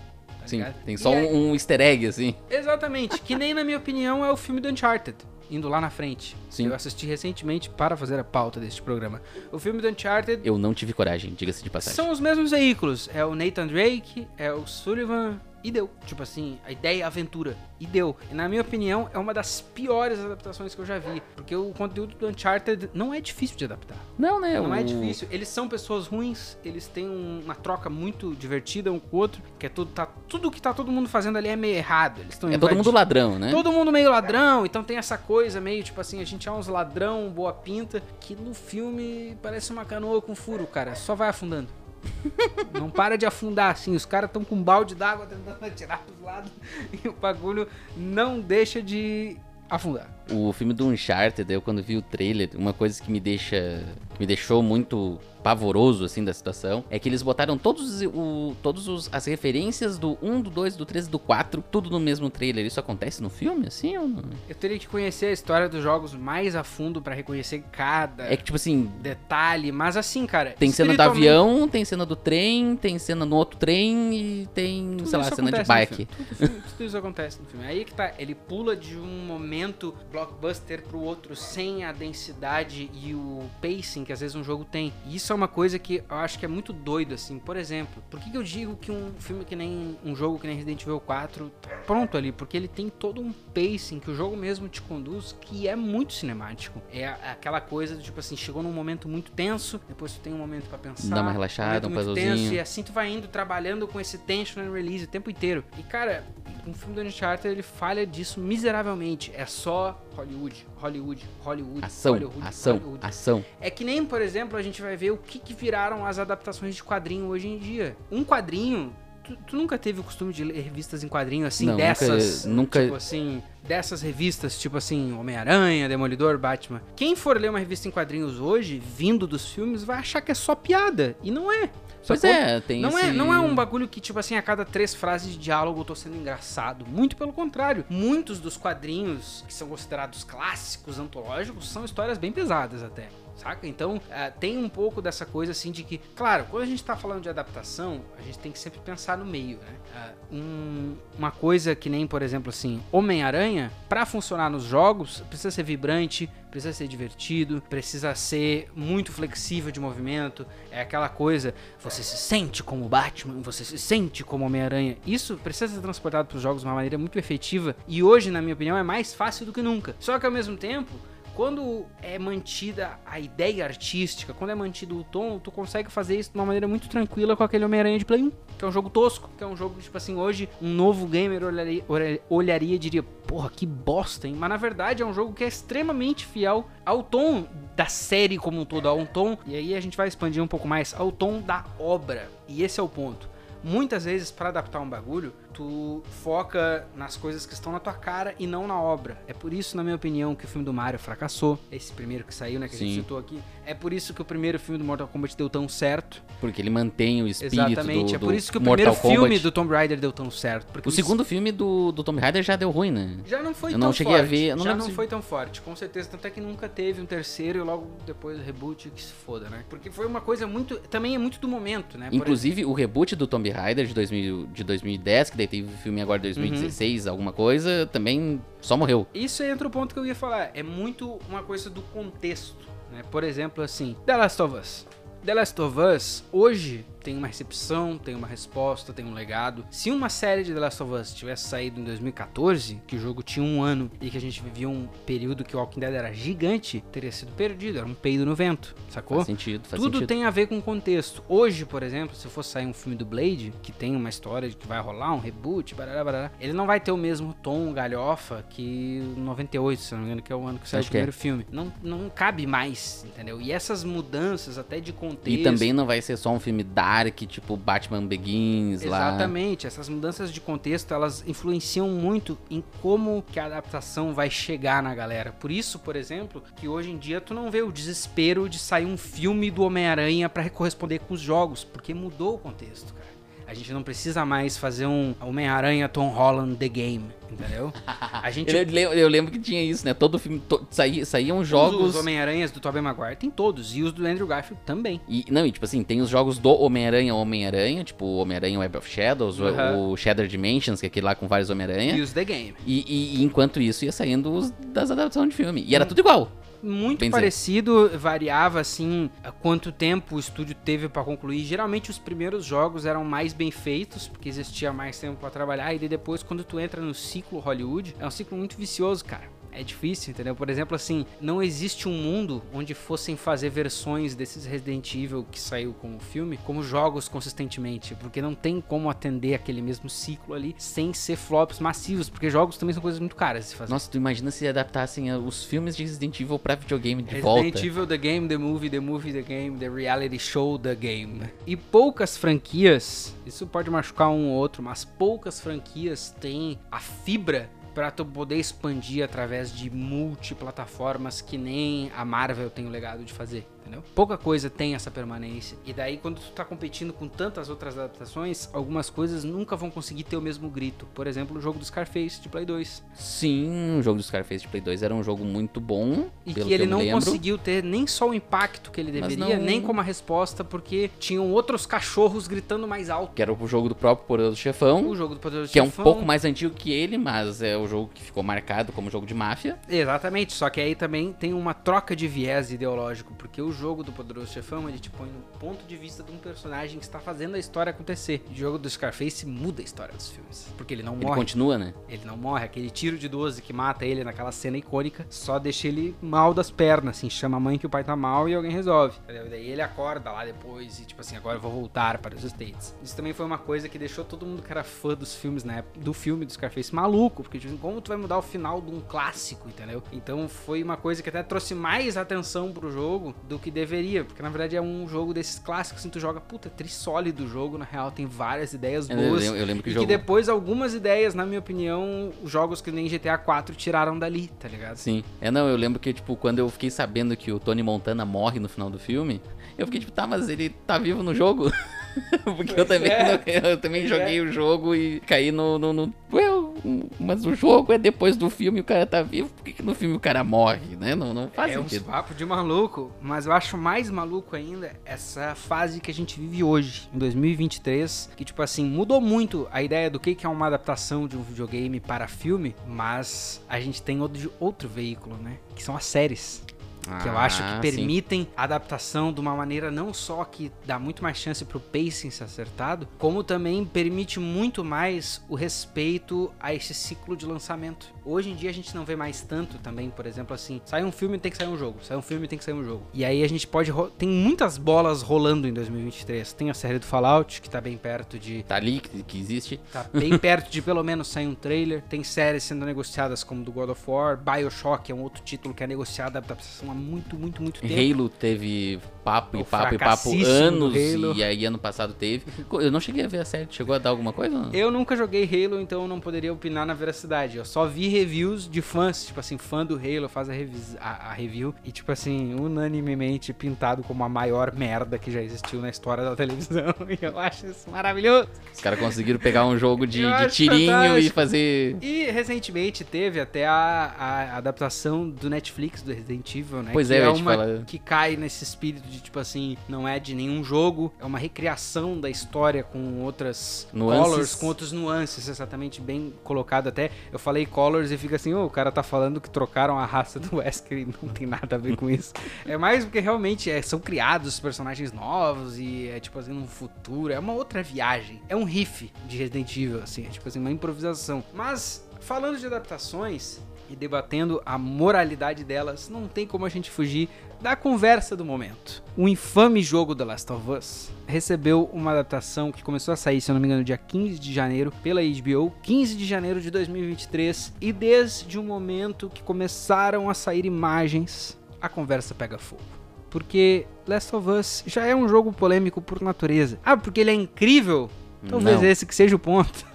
tá Sim, tem só um, um easter egg, assim. Exatamente, que nem na minha opinião é o filme do Uncharted, indo lá na frente. Sim. Eu assisti recentemente para fazer a pauta deste programa. O filme do Uncharted Eu não tive coragem, diga-se de passagem. são os mesmos veículos. É o Nathan Drake, é o Sullivan e deu. Tipo assim, a ideia é aventura. E deu. E na minha opinião, é uma das piores adaptações que eu já vi. Porque o conteúdo do Uncharted não é difícil de adaptar. Não, né? Não é difícil. Eles são pessoas ruins, eles têm um- uma troca muito divertida um com o outro, que é tudo, tá, tudo que tá todo mundo fazendo ali é meio errado. Eles estão É todo mundo ladrão, né? Todo mundo meio ladrão, então tem essa coisa meio tipo assim, a gente é uns ladrão, boa pinta, que no filme parece uma canoa com furo, cara, só vai afundando. Não para de afundar, assim, os caras estão com um balde d'água tentando atirar pros lados e o bagulho não deixa de afundar. O filme do Uncharted, eu quando vi o trailer, uma coisa que me deixa. que me deixou muito pavoroso, assim, da situação, é que eles botaram todos, o, todos os, as referências do 1, do 2, do 3 do 4, tudo no mesmo trailer. Isso acontece no filme, assim, ou não? Eu teria que conhecer a história dos jogos mais a fundo pra reconhecer cada É que, tipo assim, detalhe, mas assim, cara. tem cena do avião, tem cena do trem, tem cena no outro trem e tem, tudo sei lá, cena de bike. Tudo, filme- tudo isso acontece no filme. Aí que tá, ele pula de um momento blockbuster pro outro sem a densidade e o pacing que às vezes um jogo tem. E isso é uma coisa que eu acho que é muito doido, assim. Por exemplo, por que, que eu digo que um filme que nem. um jogo que nem Resident Evil 4 tá pronto ali? Porque ele tem todo um pacing que o jogo mesmo te conduz que é muito cinemático. É aquela coisa do tipo assim, chegou num momento muito tenso, depois tu tem um momento pra pensar. Dá uma relaxada, um momento muito puzzlezinho. tenso, e assim tu vai indo trabalhando com esse tension and release o tempo inteiro. E cara, um filme do Uncharted ele falha disso miseravelmente. É só Hollywood, Hollywood, Hollywood, Ação, Hollywood, ação, Hollywood. ação. É que nem, por exemplo, a gente vai ver o que, que viraram as adaptações de quadrinho hoje em dia. Um quadrinho. Tu, tu nunca teve o costume de ler revistas em quadrinho assim, Não, nunca- dessas? nunca- Tipo assim, dessas revistas, tipo assim, Homem-Aranha, Demolidor, Batman. Quem for ler uma revista em quadrinhos hoje, vindo dos filmes, vai achar que é só piada. E não é. Pois Sacou? é, tem Não esse... é, não é um bagulho que, tipo assim, a cada três frases de diálogo eu tô sendo engraçado. Muito pelo contrário. Muitos dos quadrinhos que são considerados clássicos, antológicos, são histórias bem pesadas até. Saca? Então, ah, tem um pouco dessa coisa assim de que, claro, quando a gente tá falando de adaptação, a gente tem que sempre pensar no meio, né? Ah, um- uma coisa que nem, por exemplo, assim, Homem-Aranha, pra funcionar nos jogos, precisa ser vibrante, precisa ser divertido, precisa ser muito flexível de movimento. É aquela coisa, você se sente como Batman, você se sente como Homem-Aranha. Isso precisa ser transportado para os jogos de uma maneira muito efetiva e hoje, na minha opinião, é mais fácil do que nunca. Só que ao mesmo tempo, quando é mantida a ideia artística, quando é mantido o tom, tu consegue fazer isso de uma maneira muito tranquila com aquele Homem-Aranha de Play 1, que é um jogo tosco, que é um jogo, tipo assim, hoje um novo gamer olharia, olha- olharia e diria, porra, que bosta, hein? Mas na verdade é um jogo que é extremamente fiel ao tom da série como um todo, ao tom, e aí a gente vai expandir um pouco mais, ao tom da obra. E esse é o ponto. Muitas vezes, para adaptar um bagulho, tu foca nas coisas que estão na tua cara e não na obra. É por isso, na minha opinião, que o filme do Mario fracassou. Esse primeiro que saiu, né, que a gente Sim. citou aqui. É por isso que o primeiro filme do Mortal Kombat deu tão certo. Porque ele mantém o espírito Exatamente. do, é por isso que o Mortal primeiro filme Kombat. do Tomb Raider deu tão certo. O segundo filme do, do Tomb Raider já deu ruim, né? já não foi Eu tão não cheguei a forte. ver, eu não já não se- foi tão forte, com certeza. Tanto é que nunca teve um terceiro e logo depois o reboot que se foda, né? Porque foi uma coisa muito. Também é muito do momento, né? Por Inclusive, o reboot do Tomb Raider de, 2000, de 2010, que daí teve o filme agora de 2016, alguma coisa, também só morreu. Isso aí entra o ponto que eu ia falar. É muito uma coisa do contexto, né? Por exemplo, assim, The Last of Us. The Last of Us, hoje, tem uma recepção, tem uma resposta, tem um legado. Se uma série de The Last of Us tivesse saído em 2014, que o jogo tinha um ano e que a gente vivia um período que o Walking Dead era gigante, teria sido perdido, era um peido no vento, sacou? Faz sentido, faz Tudo sentido. tem a ver com contexto. Hoje, por exemplo, se fosse sair um filme do Blade, que tem uma história de que vai rolar um reboot, barará, barará, ele não vai ter o mesmo tom galhofa que o 98, se não me engano, que é o ano que saiu o Acho é. primeiro filme. Não, não cabe mais, entendeu? E essas mudanças até de contexto... E também não vai ser só um filme dark, tipo Batman Begins lá. Exatamente, essas mudanças de contexto, elas influenciam muito em como que a adaptação vai chegar na galera. Por isso, por exemplo, que hoje em dia tu não vê o desespero de sair um filme do Homem-Aranha pra corresponder com os jogos, porque mudou o contexto, cara. A gente não precisa mais fazer um Homem-Aranha Tom Holland The Game, entendeu? A gente Eu, lembro- eu lembro que tinha isso, né? Todo filme to- saía, saíam Os jogos. Homem-Aranhas do Tobey Maguire tem todos, e os do Andrew Garfield também. E, não, e tipo assim, tem os jogos do Homem-Aranha Homem-Aranha, tipo Homem-Aranha Web of Shadows, o- Aham. o Shattered Dimensions, que é aquele lá com vários Homem-Aranha. E os The Game. E, e- e enquanto isso ia saindo os das adaptações de filme. Hum. E era tudo igual. Muito Bem dizer. parecido, variava assim quanto tempo o estúdio teve pra concluir. Geralmente os primeiros jogos eram mais bem feitos, porque existia mais tempo pra trabalhar, e daí depois quando tu entra no ciclo Hollywood, é um ciclo muito vicioso, cara. É difícil, entendeu? Por exemplo, assim, não existe um mundo onde fossem fazer versões desses Resident Evil que saiu como filme, como jogos consistentemente, porque não tem como atender aquele mesmo ciclo ali sem ser flops massivos, porque jogos também são coisas muito caras de se fazer. Nossa, tu imagina se adaptassem os filmes de Resident Evil pra videogame de Resident volta. Evil The Game, The Movie, The Movie, The Game, The Reality Show, The Game. E poucas franquias, isso pode machucar um ou outro, mas poucas franquias têm a fibra pra tu poder expandir através de multiplataformas que nem a Marvel tem o legado de fazer. Entendeu? Pouca coisa tem essa permanência. E daí, quando tu tá competindo com tantas outras adaptações, algumas coisas nunca vão conseguir ter o mesmo grito. Por exemplo, o jogo do Scarface de Play 2. Sim, o jogo do Scarface de Play 2 era um jogo muito bom. E que ele eu me não lembro. conseguiu ter nem só o impacto que ele deveria, não- nem como a resposta, porque tinham outros cachorros gritando mais alto. Que era o jogo do próprio Poderoso Chefão. O jogo do Poderoso Que é um Chefão- pouco mais antigo que ele, mas é o jogo que ficou marcado como jogo de máfia. Exatamente, só que aí também tem uma troca de viés ideológico, porque o jogo do Poderoso Chefão, ele te põe no ponto de vista de um personagem que está fazendo a história acontecer. O jogo do Scarface muda a história dos filmes, porque ele não Ele morre. continua, né? Ele não morre, aquele tiro de 12 que mata ele naquela cena icônica, só deixa ele mal das pernas, assim, chama a mãe que o pai tá mal e alguém resolve. entendeu? Daí ele acorda lá depois e tipo assim, agora eu vou voltar para os States. Isso também foi uma coisa que deixou todo mundo que era fã dos filmes época, do filme do Scarface maluco, porque tipo, assim, como tu vai mudar o final de um clássico, entendeu? Então foi uma coisa que até trouxe mais atenção pro jogo do que deveria, porque na verdade é um jogo desses clássicos, assim, tu joga, puta, tri sólido o jogo, na real tem várias ideias Eu, boas. eu- eu lembro que E jogo. que depois algumas ideias, na minha opinião, os jogos que nem GTA 4 tiraram dali, tá ligado? Sim. É, não, eu lembro que, tipo, quando eu fiquei sabendo que o Tony Montana morre no final do filme, eu fiquei tipo, tá, mas ele tá vivo no jogo? Porque eu também, é. eu também Pois joguei o jogo e caí no, no, no- Ué, mas o jogo é depois do filme e o cara tá vivo, por que, que no filme o cara morre, né? Não, não faz é sentido. papo de maluco, mas eu acho mais maluco ainda essa fase que a gente vive hoje, em 2023, que tipo assim, mudou muito a ideia do que que é uma adaptação de um videogame para filme, mas a gente tem outro, outro veículo, né? Que são as séries. Que eu acho Ah, que sim. permitem a adaptação de uma maneira não só que dá muito mais chance pro pacing ser acertado, como também permite muito mais o respeito a esse ciclo de lançamento. Hoje em dia a gente não vê mais tanto também, por exemplo, assim, sai um filme tem que sair um jogo, sai um filme tem que sair um jogo. E aí a gente pode tem muitas bolas rolando em 2023. Tem a série do Fallout que tá bem perto de Tá ali, que, que existe. Tá bem perto de pelo menos sair um trailer. Tem séries sendo negociadas como do God of War. Bioshock é um outro título que é negociado a adaptação há muito, muito, muito tempo. Halo teve papo e O papo e papo anos, e aí ano passado teve. Eu não cheguei a ver a série, chegou a dar alguma coisa? Não? Eu nunca joguei Halo, então eu não poderia opinar na veracidade. Eu só vi reviews de fãs, tipo assim, fã do Halo faz a, a- a review e, tipo assim, unanimemente pintado como a maior merda que já existiu na história da televisão. E eu acho isso maravilhoso. Os caras conseguiram pegar um jogo de, de tirinho e fantástico. fazer. E recentemente teve até a, a adaptação do Netflix do Resident Evil, né? Pois que é, eu é te uma falar. que cai nesse espírito de tipo assim, não é de nenhum jogo, é uma recriação da história com outras Nuances. colors, com outros nuances, exatamente bem colocado até. Eu falei colors e fica assim, ô, o cara tá falando que trocaram a raça do Wesker e não tem nada a ver com isso. é mais porque realmente é, são criados personagens novos e é tipo assim, no futuro, é uma outra viagem. É um riff de Resident Evil, assim, é tipo assim, uma improvisação. Mas, falando de adaptações e debatendo a moralidade delas, não tem como a gente fugir da conversa do momento. O infame jogo The Last of Us recebeu uma adaptação que começou a sair, se eu não me engano, dia 15 de janeiro pela HBO, 15 de janeiro de 2023, e desde o momento que começaram a sair imagens, a conversa pega fogo. Porque Last of Us já é um jogo polêmico por natureza. Ah, porque ele é incrível? Talvez Não. esse que seja o ponto.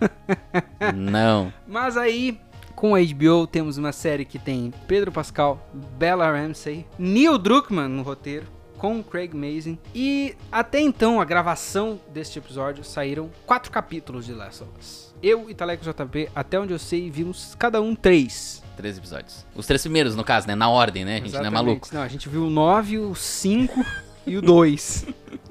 Não. Mas aí, com a HBO, temos uma série que tem Pedro Pascal, Bella Ramsey, Neil Druckmann no roteiro, com Craig Mazin. E até então, a gravação deste episódio, saíram quatro capítulos de Last of Us. Eu e Taleco JP, até onde eu sei, vimos cada um três. Três episódios. Os três primeiros, no caso, né? Na ordem, né? A gente não é Exatamente. maluco. Não, a gente viu o 9, o 5 e o 2.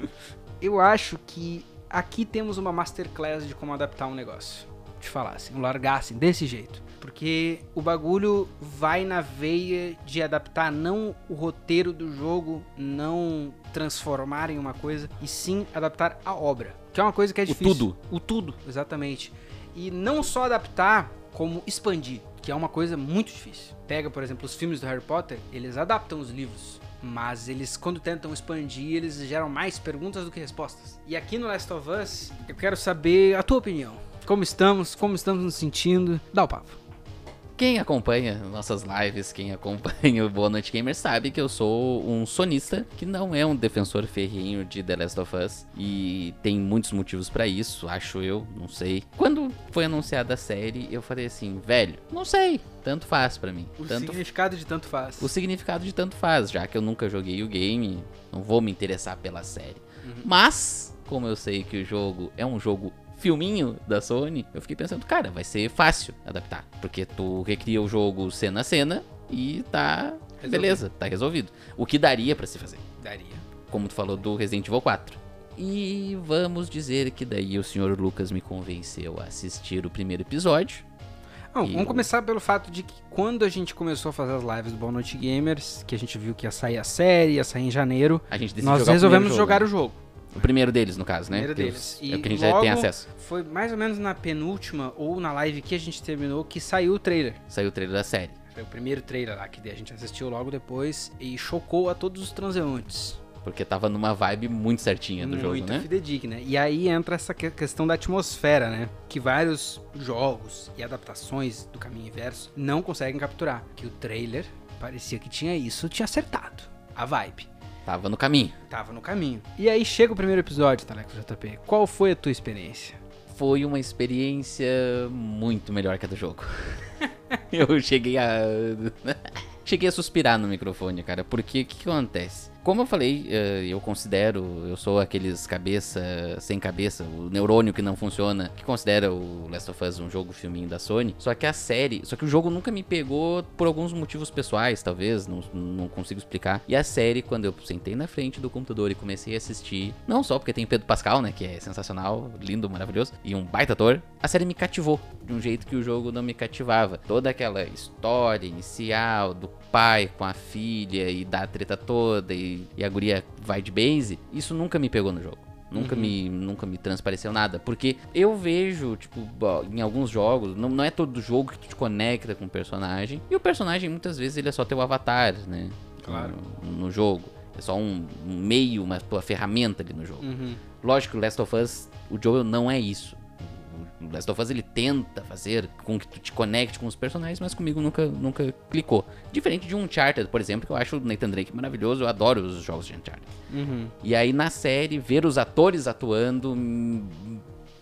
Eu acho que aqui temos uma masterclass de como adaptar um negócio. Te falar assim, largar assim, desse jeito. Porque o bagulho vai na veia de adaptar não o roteiro do jogo, não transformar em uma coisa, e sim adaptar a obra. Que é uma coisa que é difícil. tudo. O tudo, exatamente. E não só adaptar, como expandir, que é uma coisa muito difícil. Pega, por exemplo, os filmes do Harry Potter, eles adaptam os livros. Mas eles, quando tentam expandir, eles geram mais perguntas do que respostas. E aqui no Last of Us, eu quero saber a tua opinião. Como estamos? Como estamos nos sentindo? Dá o papo. Quem acompanha nossas lives, quem acompanha o Boa Noite Gamer, sabe que eu sou um sonista que não é um defensor ferrinho de The Last of Us. E tem muitos motivos pra isso, acho eu, não sei. Quando foi anunciada a série, eu falei assim, velho, não sei, tanto faz pra mim. O tanto significado de tanto faz. o significado de tanto faz, já que eu nunca joguei o game, não vou me interessar pela série. Mas, como eu sei que o jogo é um jogo filminho da Sony, eu fiquei pensando, cara, vai ser fácil adaptar, porque tu recria o jogo cena a cena e tá Resolvido. beleza, tá resolvido. O que daria pra se fazer, Daria. como tu falou do Resident Evil 4. E vamos dizer que daí o senhor Lucas me convenceu a assistir o primeiro episódio. Não, E vamos começar pelo fato de que quando a gente começou a fazer as lives do Boa Noite Gamers, que a gente viu que ia sair a série, ia sair em janeiro, A gente decidiu nós resolvemos jogar né? o jogo. O primeiro deles, no caso, né? Primeiro Que deles. os- É o que a gente já tem acesso. Foi mais ou menos na penúltima ou na live que a gente terminou que saiu o trailer. Saiu o trailer da série. Foi o primeiro trailer lá que a gente assistiu logo depois e chocou a todos os transeuntes. Porque tava numa vibe muito certinha do jogo, Muito né? fidedigna. E aí entra essa que- questão da atmosfera, né? Que vários jogos e adaptações do caminho inverso não conseguem capturar. Que o trailer parecia que tinha isso, tinha acertado a vibe. Tava no caminho. Tava no caminho. E aí chega o primeiro episódio, Taleco JP. Qual foi a tua experiência? Foi uma experiência muito melhor que a do jogo. Eu cheguei a. cheguei a suspirar no microfone, cara. Porque o que, que acontece? Como eu falei, eh, eu considero, eu sou aqueles cabeça sem cabeça, o neurônio que não funciona, que considera o Last of Us um jogo filminho da Sony. Só que a série, só que o jogo nunca me pegou por alguns motivos pessoais, talvez, não, não consigo explicar. E a série, quando eu sentei na frente do computador e comecei a assistir, não só porque tem Pedro Pascal, né, que é sensacional, lindo, maravilhoso, e um baita ator, a série me cativou de um jeito que o jogo não me cativava. Toda aquela história inicial do pai com a filha e da treta toda e, e a guria vai de base, isso nunca me pegou no jogo. Nunca, me, nunca me transpareceu nada. Porque eu vejo, tipo, em alguns jogos, não, não é todo jogo que tu te conecta com o personagem. E o personagem, muitas vezes, ele é só teu avatar, né? Claro. No, no jogo. É só um, um meio, uma tua ferramenta ali no jogo. Uhum. Lógico, Last of Us, o Joel não é isso. O Last of Us ele tenta fazer com que tu te conecte com os personagens, mas comigo nunca, nunca clicou. Diferente de um Uncharted, por exemplo, que eu acho o Nathan Drake maravilhoso, eu adoro os jogos de Uncharted. Uhum. E aí na série, ver os atores atuando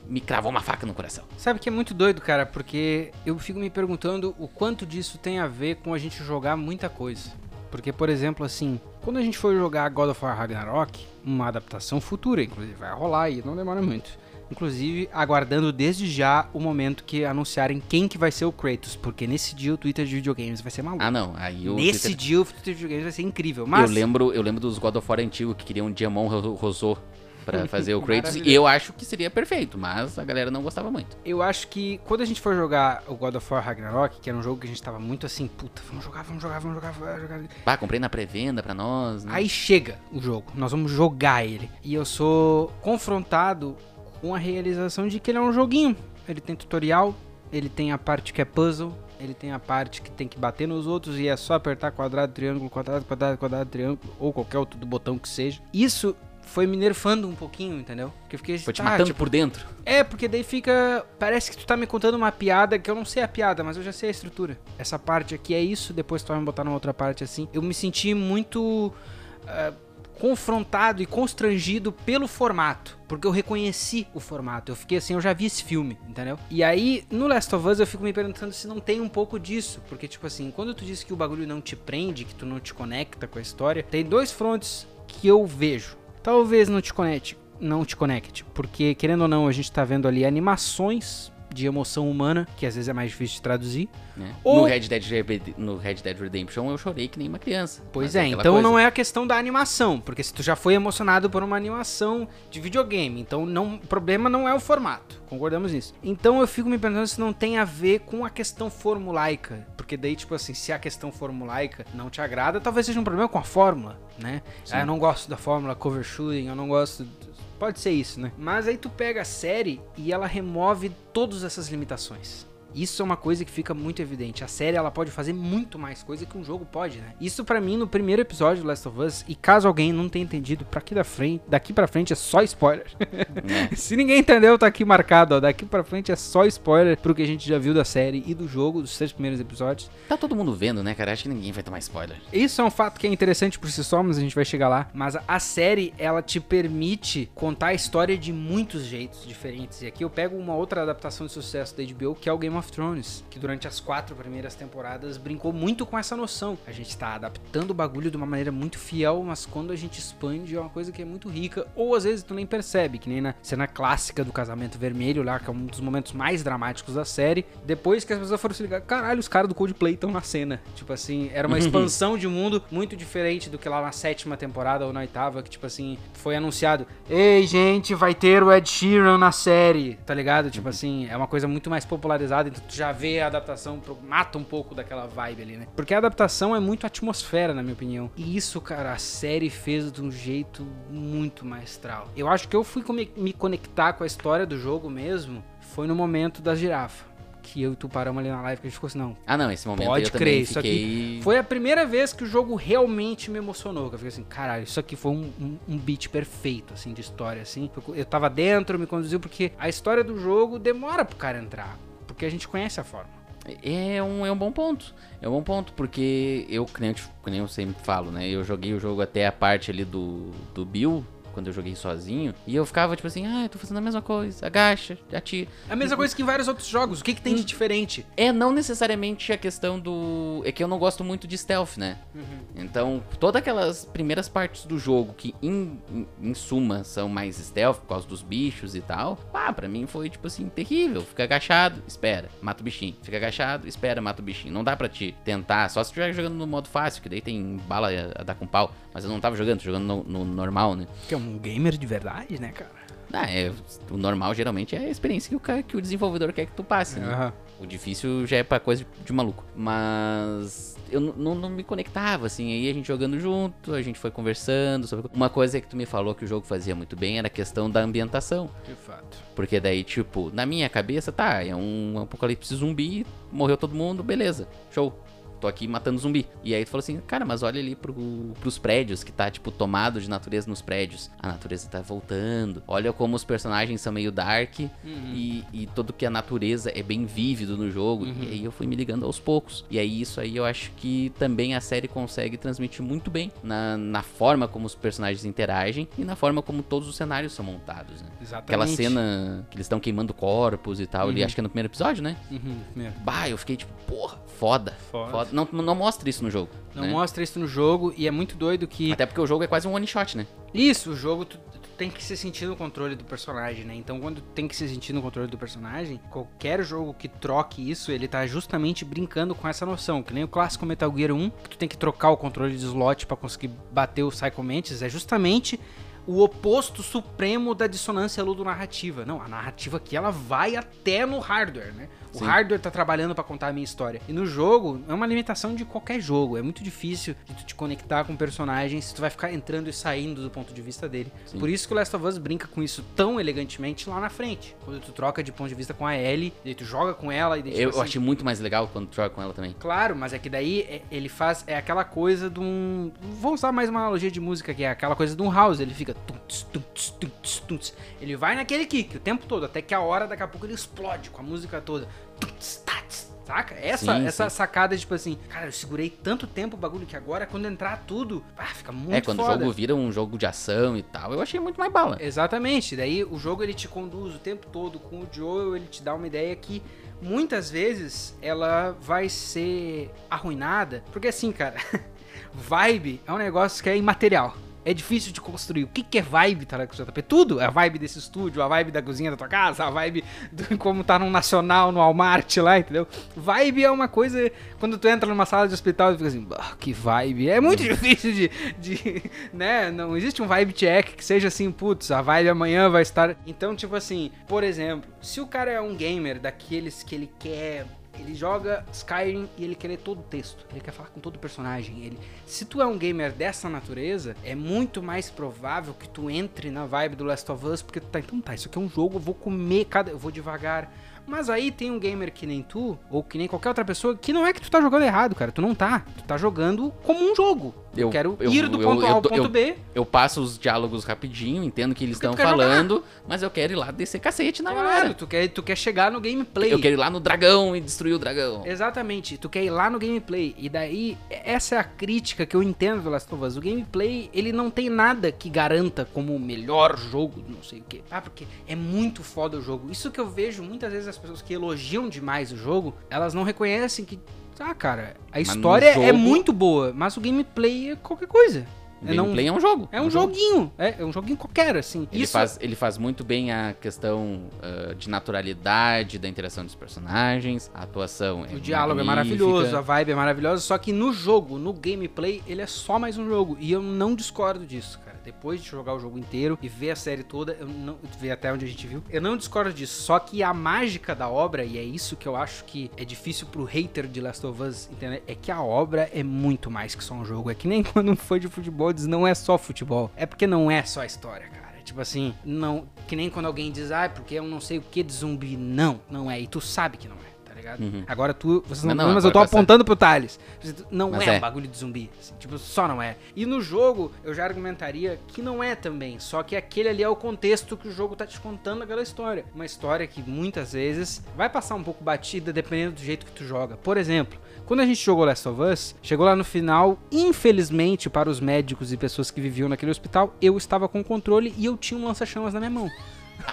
me cravou uma faca no coração. Sabe que é muito doido, cara, porque eu fico me perguntando o quanto disso tem a ver com a gente jogar muita coisa. Porque, por exemplo, assim, quando a gente for jogar God of War Ragnarok, uma adaptação futura, inclusive, vai rolar e não demora muito. Inclusive, aguardando desde já o momento que anunciarem quem que vai ser o Kratos, porque nesse dia o Twitter de videogames vai ser maluco. Ah, não, aí o nesse Twitter- dia o Twitter de videogames vai ser incrível. Mas Eu lembro, eu lembro dos God of War antigos que queriam Diamond Ro- Rosô pra fazer o Kratos. E eu acho que seria perfeito, mas a galera não gostava muito. eu acho que quando a gente for jogar o God of War Ragnarok, que era um jogo que a gente tava muito assim, puta, vamos jogar, vamos jogar, vamos jogar, vamos jogar. Pá, comprei na pré-venda pra nós, né? Aí chega o jogo, nós vamos jogar ele. E eu sou confrontado com a realização de que ele é um joguinho. Ele tem tutorial, ele tem a parte que é puzzle, ele tem a parte que tem que bater nos outros e é só apertar quadrado, triângulo, quadrado, quadrado, quadrado, triângulo, ou qualquer outro do botão que seja. Isso foi me nerfando um pouquinho, entendeu? Porque eu fiquei Foi te tá, matando tipo, por dentro. é, porque daí fica. Parece que tu tá me contando uma piada que eu não sei a piada, mas eu já sei a estrutura. Essa parte aqui é isso, depois tu vai me botar numa outra parte assim. Eu me senti muito. ah, confrontado e constrangido pelo formato. Porque eu reconheci o formato. Eu fiquei assim, eu já vi esse filme, entendeu? E aí, no Last of Us, eu fico me perguntando se não tem um pouco disso. Porque, tipo assim, quando tu diz que o bagulho não te prende, que tu não te conecta com a história, tem dois frontes que eu vejo. Talvez não te conecte, não te conecte, porque querendo ou não, a gente tá vendo ali animações de emoção humana, que às vezes é mais difícil de traduzir. Né? Ou- No, Red Dead, Red- no Red Dead Redemption eu chorei que nem uma criança. Pois é, aquela então coisa. não é a questão da animação, porque se tu já foi emocionado por uma animação de videogame, então não, o problema não é o formato, concordamos nisso. Então eu fico me perguntando se não tem a ver com a questão formulaica, porque daí tipo assim, se a questão formulaica não te agrada, talvez seja um problema com a fórmula, né? Ah, eu não gosto da fórmula cover shooting, eu não gosto Pode ser isso, né? Mas aí tu pega a série e ela remove todas essas limitações. Isso é uma coisa que fica muito evidente. A série ela pode fazer muito mais coisa que um jogo pode, né? Isso para mim no primeiro episódio do Last of Us, e caso alguém não tenha entendido, para aqui da frente, daqui para frente é só spoiler. É. Se ninguém entendeu, tá aqui marcado, ó, daqui para frente é só spoiler pro que a gente já viu da série e do jogo, dos três primeiros episódios. Tá todo mundo vendo, né, cara? Acho que ninguém vai tomar spoiler. Isso é um fato que é interessante por si só, mas a gente vai chegar lá. Mas a série, ela te permite contar a história de muitos jeitos diferentes. E aqui eu pego uma outra adaptação de sucesso da HBO, que é o Game of Thrones, que durante as quatro primeiras temporadas brincou muito com essa noção. A gente tá adaptando o bagulho de uma maneira muito fiel, mas quando a gente expande é uma coisa que é muito rica, ou às vezes tu nem percebe, que nem na cena clássica do casamento vermelho lá, que é um dos momentos mais dramáticos da série. Depois que as pessoas foram se ligar, caralho, os caras do Coldplay estão na cena. Tipo assim, era uma expansão de mundo muito diferente do que lá na sétima temporada ou na oitava, que tipo assim, foi anunciado: Ei, gente, vai ter o Ed Sheeran na série, tá ligado? Tipo assim, é uma coisa muito mais popularizada, então tu já vê a adaptação, mata um pouco daquela vibe ali, né? Porque a adaptação é muito atmosfera, na minha opinião. E isso, cara, a série fez de um jeito muito maestral. Eu acho que eu fui me conectar com a história do jogo mesmo, foi no momento da girafa que eu e tu paramos ali na live que a gente ficou assim, não. Ah, não, esse momento pode eu crer, isso fiquei... aqui foi a primeira vez que o jogo realmente me emocionou. Que eu fiquei assim, caralho, isso aqui foi um, um, um, beat perfeito, assim, de história, assim. Eu tava dentro, me conduziu, porque a história do jogo demora pro cara entrar. Porque a gente conhece a forma. É um, é um bom ponto. É um bom ponto, porque eu, que nem eu, que nem eu sempre falo, né? Eu joguei o jogo até a parte ali do, do Bill, quando eu joguei sozinho. E eu ficava tipo assim, ah, eu tô fazendo a mesma coisa, agacha, atira. É a mesma coisa que em vários outros jogos. O que, que tem de diferente? É, não necessariamente a questão do. É que eu não gosto muito de stealth, né? Uhum. Então, todas aquelas primeiras partes do jogo que, em, em, em, suma, são mais stealth por causa dos bichos e tal, ah, pra mim foi tipo assim, terrível. Fica agachado, espera, mata o bichinho. Fica agachado, espera, mata o bichinho. Não dá pra te tentar, só se estiver jogando no modo fácil, que daí tem bala a, a dar com pau. Mas eu não tava jogando, tô jogando no, no normal, né? Que é um um gamer de verdade, né, cara? Ah, é, o normal geralmente é a experiência que o, cara, que o desenvolvedor quer que tu passe, né? Uhum. O difícil já é pra coisa de, de maluco. Mas eu não me conectava, assim. Aí a gente jogando junto, a gente foi conversando sobre. Uma coisa que tu me falou que o jogo fazia muito bem era a questão da ambientação. De fato. Porque daí, tipo, na minha cabeça, tá, é um apocalipse zumbi, morreu todo mundo, beleza, show tô aqui matando zumbi. E aí tu falou assim, cara, mas olha ali pro, pros prédios, que tá, tipo, tomado de natureza nos prédios. A natureza tá voltando. Olha como os personagens são meio dark uhum. e, e tudo que a natureza é bem vívido no jogo. Uhum. E aí eu fui me ligando aos poucos. E aí isso aí eu acho que também a série consegue transmitir muito bem na, na forma como os personagens interagem e na forma como todos os cenários são montados, né? Exatamente. Aquela cena que eles estão queimando corpos e tal, uhum. ali, acho que é no primeiro episódio, né? Uhum, bah, eu fiquei tipo, porra, foda. Foda. foda. Não, não mostra isso no jogo. Não né? mostra isso no jogo e é muito doido que. Até porque o jogo é quase um one shot, né? Isso, o jogo tu, tu tem que se sentir no controle do personagem, né? Então quando tem que se sentir no controle do personagem, qualquer jogo que troque isso, ele tá justamente brincando com essa noção. Que nem o clássico Metal Gear 1, que tu tem que trocar o controle de slot para conseguir bater o Psycho Mantis, é justamente o oposto supremo da dissonância ludo-narrativa. Não, a narrativa aqui ela vai até no hardware, né? O Sim. hardware tá trabalhando para contar a minha história. E no jogo, é uma limitação de qualquer jogo. É muito difícil de tu te conectar com se tu vai ficar entrando e saindo do ponto de vista dele. Sim. Por isso que o Last of Us brinca com isso tão elegantemente lá na frente. Quando tu troca de ponto de vista com a Ellie, e tu joga com ela e deixa Eu, assim... achei muito mais legal quando tu joga com ela também. Claro, mas é que daí é, ele faz. É aquela coisa de um. Vou usar mais uma analogia de música que é aquela coisa de um house. Ele fica. Ele vai naquele kick o tempo todo, até que a hora daqui a pouco ele explode com a música toda. Saca? Essa, sim, essa sim. sacada, tipo assim, cara, eu segurei tanto tempo o bagulho que agora, quando entrar tudo, ah, fica muito É, quando foda. o jogo vira um jogo de ação e tal, eu achei muito mais bala. Exatamente. Daí o jogo ele te conduz o tempo todo com o Joel, ele te dá uma ideia que muitas vezes ela vai ser arruinada. Porque assim, cara, vibe é um negócio que é imaterial é difícil de construir. O que, que é vibe, tá JP? Tudo. A vibe desse estúdio, a vibe da cozinha da tua casa, a vibe como tá no Nacional, no Walmart lá, entendeu? Vibe é uma coisa. Quando tu entra numa sala de hospital e fica assim, que vibe. É muito difícil de, de. né? Não existe um vibe check que seja assim, putz, a vibe amanhã vai estar. Então, tipo assim, por exemplo, se o cara é um gamer daqueles que ele quer ele joga Skyrim e ele quer ler todo o texto. Ele quer falar com todo o personagem. Ele, se tu é um gamer dessa natureza, é muito mais provável que tu entre na vibe do Last of Us, porque tu tá, então tá, isso aqui é um jogo, eu vou comer cada, eu vou devagar Mas aí tem um gamer que nem tu, ou que nem qualquer outra pessoa, que não é que tu tá jogando errado, cara. Tu não tá. Tu tá jogando como um jogo. Eu, Eu- quero eu- ir do eu- ponto A eu ao tô- ponto B. Eu passo os diálogos rapidinho, entendo o que eles estão quer jogar. falando, mas eu quero ir lá descer cacete na Claro, galera. tu quer, tu quer chegar no gameplay. Eu quero ir lá no dragão e destruir o dragão. Exatamente, tu quer ir lá no gameplay. E daí, essa é a crítica que eu entendo do Last of Us. O gameplay, ele não tem nada que garanta como o melhor jogo, não sei o quê. Ah, porque é muito foda o jogo. Isso que eu vejo muitas vezes as pessoas que elogiam demais o jogo, elas não reconhecem que, ah, cara, a história é jogo- muito boa, mas o gameplay é qualquer coisa. O É, não- gameplay é um jogo. é um joguinho, é, é um joguinho qualquer, assim. Ele, Isso faz, ele faz muito bem a questão ah, de naturalidade da interação dos personagens, a atuação é O diálogo é magnífica. maravilhoso, a vibe é maravilhosa, só que no jogo, no gameplay, ele é só mais um jogo. E eu não discordo disso, cara. Depois de jogar o jogo inteiro e ver a série toda, eu não ver até onde a gente viu, eu não discordo disso. Só que a mágica da obra, e é isso que eu acho que é difícil pro hater de Last of Us entender, é que a obra é muito mais que só um jogo. É que nem quando foi de futebol, diz não é só futebol. É porque não é só a história, cara. Tipo assim, não. Que nem quando alguém diz, ah, é porque eu não sei o que de zumbi. Não, não é. E tu sabe que não é, ligado? Uhum. Agora tu. Vocês não, Não, não não, mas eu tô apontando pro Thales. Não Mas é, é. um bagulho de zumbi. assim, tipo, só não é. E no jogo, eu já argumentaria que não é também. Só que aquele ali é o contexto que o jogo tá te contando aquela história. Uma história que muitas vezes vai passar um pouco batida dependendo do jeito que tu joga. Por exemplo. Quando a gente jogou Last of Us, chegou lá no final, infelizmente para os médicos e pessoas que viviam naquele hospital, eu estava com o controle e eu tinha um lança-chamas na minha mão.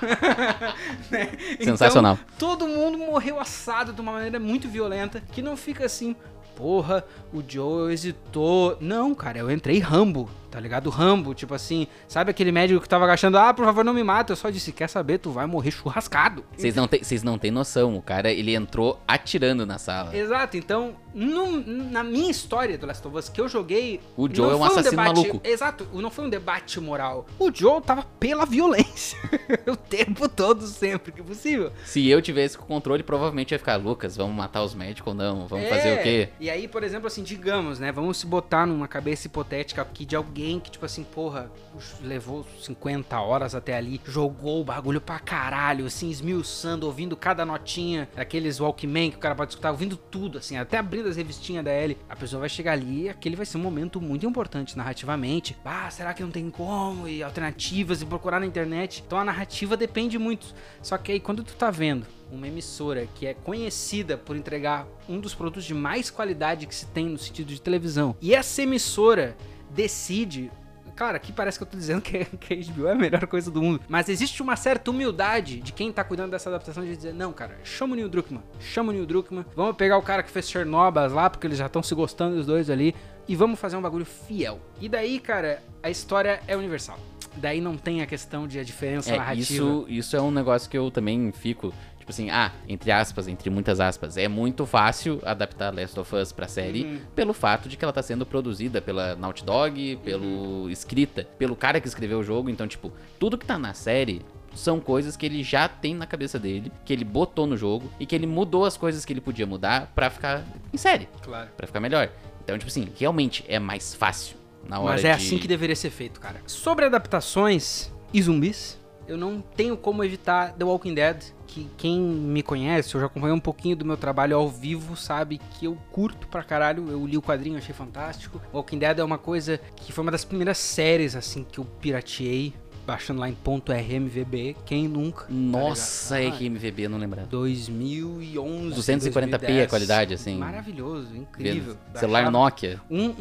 Né? Sensacional. Então, todo mundo morreu assado de uma maneira muito violenta, que não fica assim, porra, o Joe hesitou. Não, cara, eu entrei Rambo, tá ligado? Rambo, tipo assim, sabe aquele médico que tava agachando, ah, por favor, não me mata. Eu só disse, quer saber, tu vai morrer churrascado. Vocês não, não têm noção, o cara, ele entrou atirando na sala. Exato, então, no- na minha história do Last of Us que eu joguei. O Joe é um assassino debate, maluco. Exato, não foi um debate moral. O Joe tava pela violência. o tempo todo, sempre que possível. Se eu tivesse com o controle, provavelmente ia ficar, Lucas, vamos matar os médicos ou não? Vamos É, fazer o quê? E aí, por exemplo, assim, digamos, né? Vamos se botar numa cabeça hipotética aqui de alguém que, tipo assim, porra, levou 50 horas até ali, jogou o bagulho pra caralho, assim, esmiuçando, ouvindo cada notinha, aqueles Walkman que o cara pode escutar, ouvindo tudo, assim, até abrindo as revistinhas da Ellie. A pessoa vai chegar ali e aquele vai ser um momento muito importante narrativamente. Ah, será que não tem como? E alternativas e procurar na internet. Então a narrativa depende muito. Só que aí quando tu tá vendo uma emissora que é conhecida por entregar um dos produtos de mais qualidade que se tem no sentido de televisão, e essa emissora decide. Claro, aqui parece que eu tô dizendo que, que a HBO é a melhor coisa do mundo. Mas existe uma certa humildade de quem tá cuidando dessa adaptação de dizer: não, cara, chama o Neil Druckmann, chama o Neil Druckmann, vamos pegar o cara que fez Chernobyl lá, porque eles já estão se gostando dos dois ali, e vamos fazer um bagulho fiel. E daí, cara, a história é universal. Daí não tem a questão de a diferença É, narrativa. isso, isso é um negócio que eu também fico, tipo assim, ah, entre aspas, entre muitas aspas, é muito fácil adaptar Last of Us pra série Uhum. pelo fato de que ela tá sendo produzida pela Naughty Dog, pelo Uhum. escrita, pelo cara que escreveu o jogo, então, tipo, tudo que tá na série são coisas que ele já tem na cabeça dele, que ele botou no jogo e que ele mudou as coisas que ele podia mudar pra ficar em série, Claro. pra ficar melhor. Então, tipo assim, realmente é mais fácil na hora Mas é de... assim que deveria ser feito, cara. Sobre adaptações e zumbis, eu não tenho como evitar The Walking Dead. Que quem me conhece, eu já acompanhei um pouquinho do meu trabalho ao vivo, sabe que eu curto pra caralho. Eu li o quadrinho, achei fantástico. Walking Dead é uma coisa que foi uma das primeiras séries, assim, que eu pirateei. Baixando lá em ponto .rmvb, quem nunca? tá Nossa, ligado? é que MVB, eu não lembrava. 2011, 240p a 2010. qualidade, assim. Maravilhoso, incrível. Celular Nokia. um,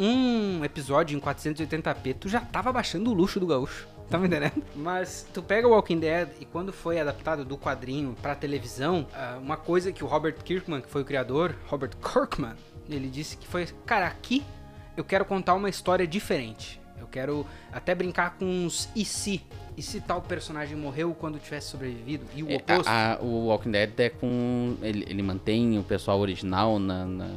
um episódio em 480p, tu já tava baixando o luxo do gaúcho. Tá me entendendo? Mas tu pega o Walking Dead e quando foi adaptado do quadrinho pra televisão, ah, uma coisa que o Robert Kirkman, que foi o criador, Robert Kirkman, ele disse que foi, cara, aqui eu quero contar uma história diferente. Eu quero até brincar com uns e se. E se tal personagem morreu quando tivesse sobrevivido? E o É, oposto? a- a- o Walking Dead é com. Ele, ele mantém o pessoal original na, na,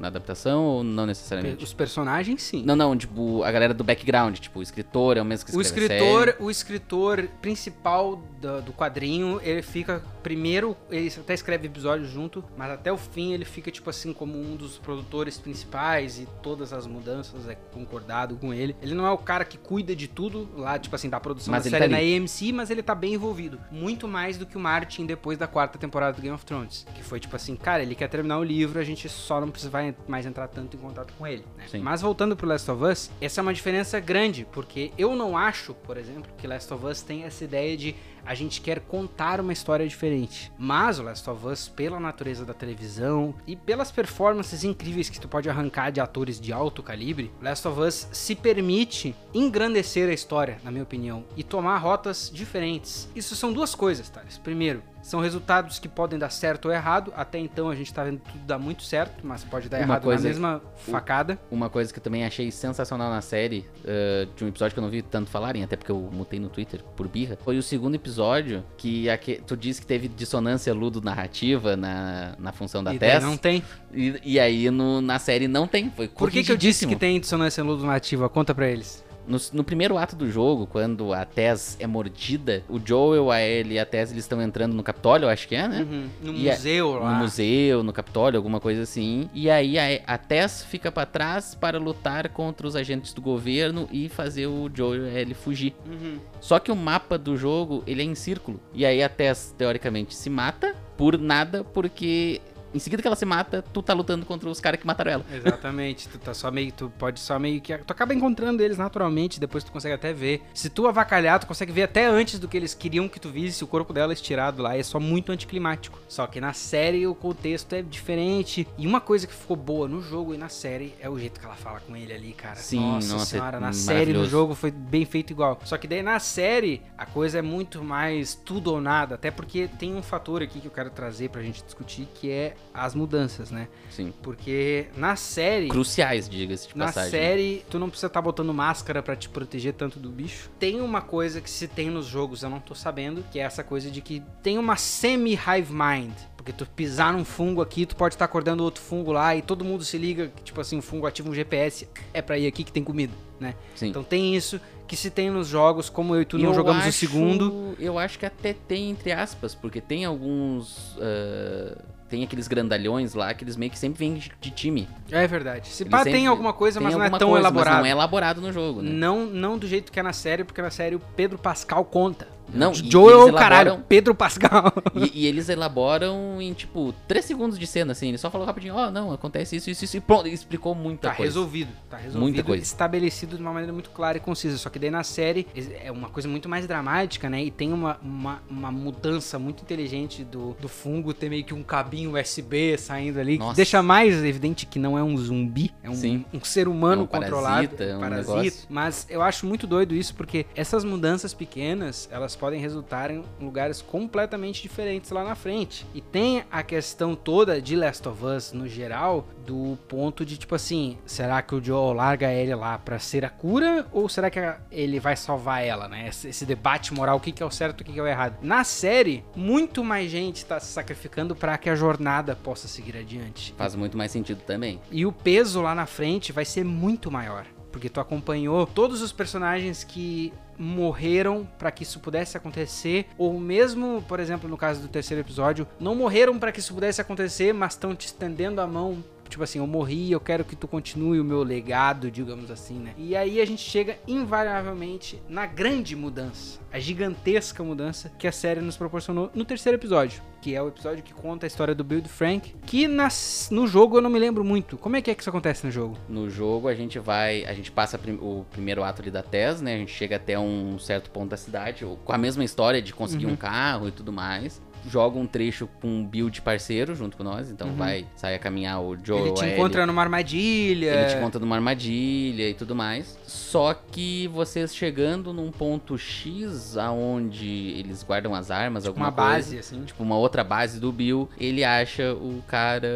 na adaptação ou não necessariamente? Os personagens, sim. Não, não, tipo, a galera do background, tipo, o escritor é o mesmo que O escreve a escritor, série. o escritor principal do, do quadrinho, ele fica primeiro, ele até escreve episódios junto, mas até o fim ele fica tipo assim como um dos produtores principais e todas as mudanças é concordado com ele. Ele não é o cara que cuida de tudo lá, tipo assim, da produção Mas da ele série tá na. AMC, mas ele tá bem envolvido. Muito mais do que o Martin depois da quarta temporada do Game of Thrones. Que foi tipo assim, cara, ele quer terminar o livro, a gente só não precisa mais entrar tanto em contato com ele. né? Mas voltando pro Last of Us, essa é uma diferença grande, porque eu não acho, por exemplo, que Last of Us tem essa ideia de a gente quer contar uma história diferente. Mas o Last of Us, pela natureza da televisão e pelas performances incríveis que tu pode arrancar de atores de alto calibre, Last of Us se permite engrandecer a história, na minha opinião, e tomar rotas diferentes. Isso são duas coisas, Thales. Primeiro, são resultados que podem dar certo ou errado. Até então a gente tá vendo tudo dar muito certo, mas pode dar Uma errado coisa- na mesma facada. Uma coisa que eu também achei sensacional na série, eh, de um episódio que eu não vi tanto falarem, até porque eu mutei no Twitter por birra, foi o segundo episódio que aque- tu disse que teve dissonância ludo-narrativa na, na função da e Tess. não tem. E, e aí no- na série não tem, foi Por que, que eu disse que tem dissonância ludo-nativa? Conta pra eles. No, no primeiro ato do jogo, quando a Tess é mordida, o Joel, a Ellie e a Tess eles estão entrando no Capitólio, acho que é, né? Uhum. No E a- museu lá. No museu, no Capitólio, alguma coisa assim. E aí a, a Tess fica pra trás para lutar contra os agentes do governo e fazer o Joel e a Ellie fugir. Uhum. Só que o mapa do jogo, ele é em círculo. E aí a Tess, teoricamente, se mata por nada, porque em seguida que ela se mata, tu tá lutando contra os caras que mataram ela. Exatamente, tu tá só meio, tu pode só meio que, tu acaba encontrando eles naturalmente, depois tu consegue até ver. Se tu avacalhar, tu consegue ver até antes do que eles queriam que tu visse o corpo dela estirado lá, é só muito anticlimático. Só que na série o contexto é diferente. E uma coisa que ficou boa no jogo e na série é o jeito que ela fala com ele ali, cara. Sim, nossa, nossa, senhora, é na série no jogo foi bem feito igual. Só que daí na série a coisa é muito mais tudo ou nada, até porque tem um fator aqui que eu quero trazer pra gente discutir, que é as mudanças, né? Sim. Porque na série. Cruciais, diga-se de Na passagem. série, tu não precisa estar botando máscara pra te proteger tanto do bicho. Tem uma coisa que se tem nos jogos, eu não tô sabendo, que é essa coisa de que tem uma semi-hive mind. Porque tu pisar num fungo aqui, tu pode estar acordando outro fungo lá e todo mundo se liga que, tipo assim, o fungo ativa um GPS, é pra ir aqui que tem comida, né? Sim. Então tem isso que se tem nos jogos, como eu e tu não Eu jogamos o acho- segundo. Eu acho que até tem, entre aspas, porque tem alguns. ah, tem aqueles grandalhões lá que eles meio que sempre vêm de, time. É verdade. Se Eles pá, tem alguma coisa, Tem mas não é tão coisa, elaborado. Não é elaborado no jogo, né? Não, não do jeito que é na série, porque na série o Pedro Pascal conta. Não, Joel, caralho, elaboram- Pedro Pascal. E, e eles elaboram em, tipo, 3 segundos de cena, assim. Ele só falou rapidinho, ó, não, acontece isso, isso, isso, e pronto, e explicou muita Tá coisa. resolvido, tá resolvido, Muita coisa. estabelecido de uma maneira muito clara e concisa. Só que daí na série é uma coisa muito mais dramática, né? E tem uma, uma, uma mudança muito inteligente do, do fungo ter meio que um cabinho USB saindo ali, que Nossa. deixa mais evidente que não é um zumbi, é um, Sim. um ser humano É um controlado, parasita, é um parasita. negócio. Mas eu acho muito doido isso porque essas mudanças pequenas, elas podem resultar em lugares completamente diferentes lá na frente. E tem a questão toda de Last of Us no geral, do ponto de tipo assim, será que o Joel larga ele lá pra ser a cura ou será que ele vai salvar ela, né? Esse, debate moral, o que, que é o certo, o que, que é o errado. Na série, muito mais gente tá se sacrificando pra que a jornada possa seguir adiante. Faz muito mais sentido também. E o peso lá na frente vai ser muito maior. Porque tu acompanhou todos os personagens que morreram pra que isso pudesse acontecer, ou mesmo, por exemplo, no caso do terceiro episódio, não morreram pra que isso pudesse acontecer, mas estão te estendendo a mão. Tipo assim, eu morri, eu quero que tu continue o meu legado, digamos assim, né? E aí a gente chega invariavelmente na grande mudança, a gigantesca mudança que a série nos proporcionou no terceiro episódio, que é o episódio que conta a história do Bill e do Frank, que nas, no jogo eu não me lembro muito. Como é que é que isso acontece no jogo? No jogo a gente vai, a gente passa prim- o primeiro ato ali da Tess, né? A gente chega até um certo ponto da cidade, com a mesma história de conseguir Uhum. um carro e tudo mais. Joga um trecho com um build parceiro junto com nós, então Uhum. vai, sai a caminhar o Joel, Ele te encontra numa armadilha. Ele te conta numa armadilha e tudo mais. Só que vocês chegando num ponto X, aonde eles guardam as armas, alguma uma coisa, base, assim, tipo uma outra base do Bill, ele acha o cara,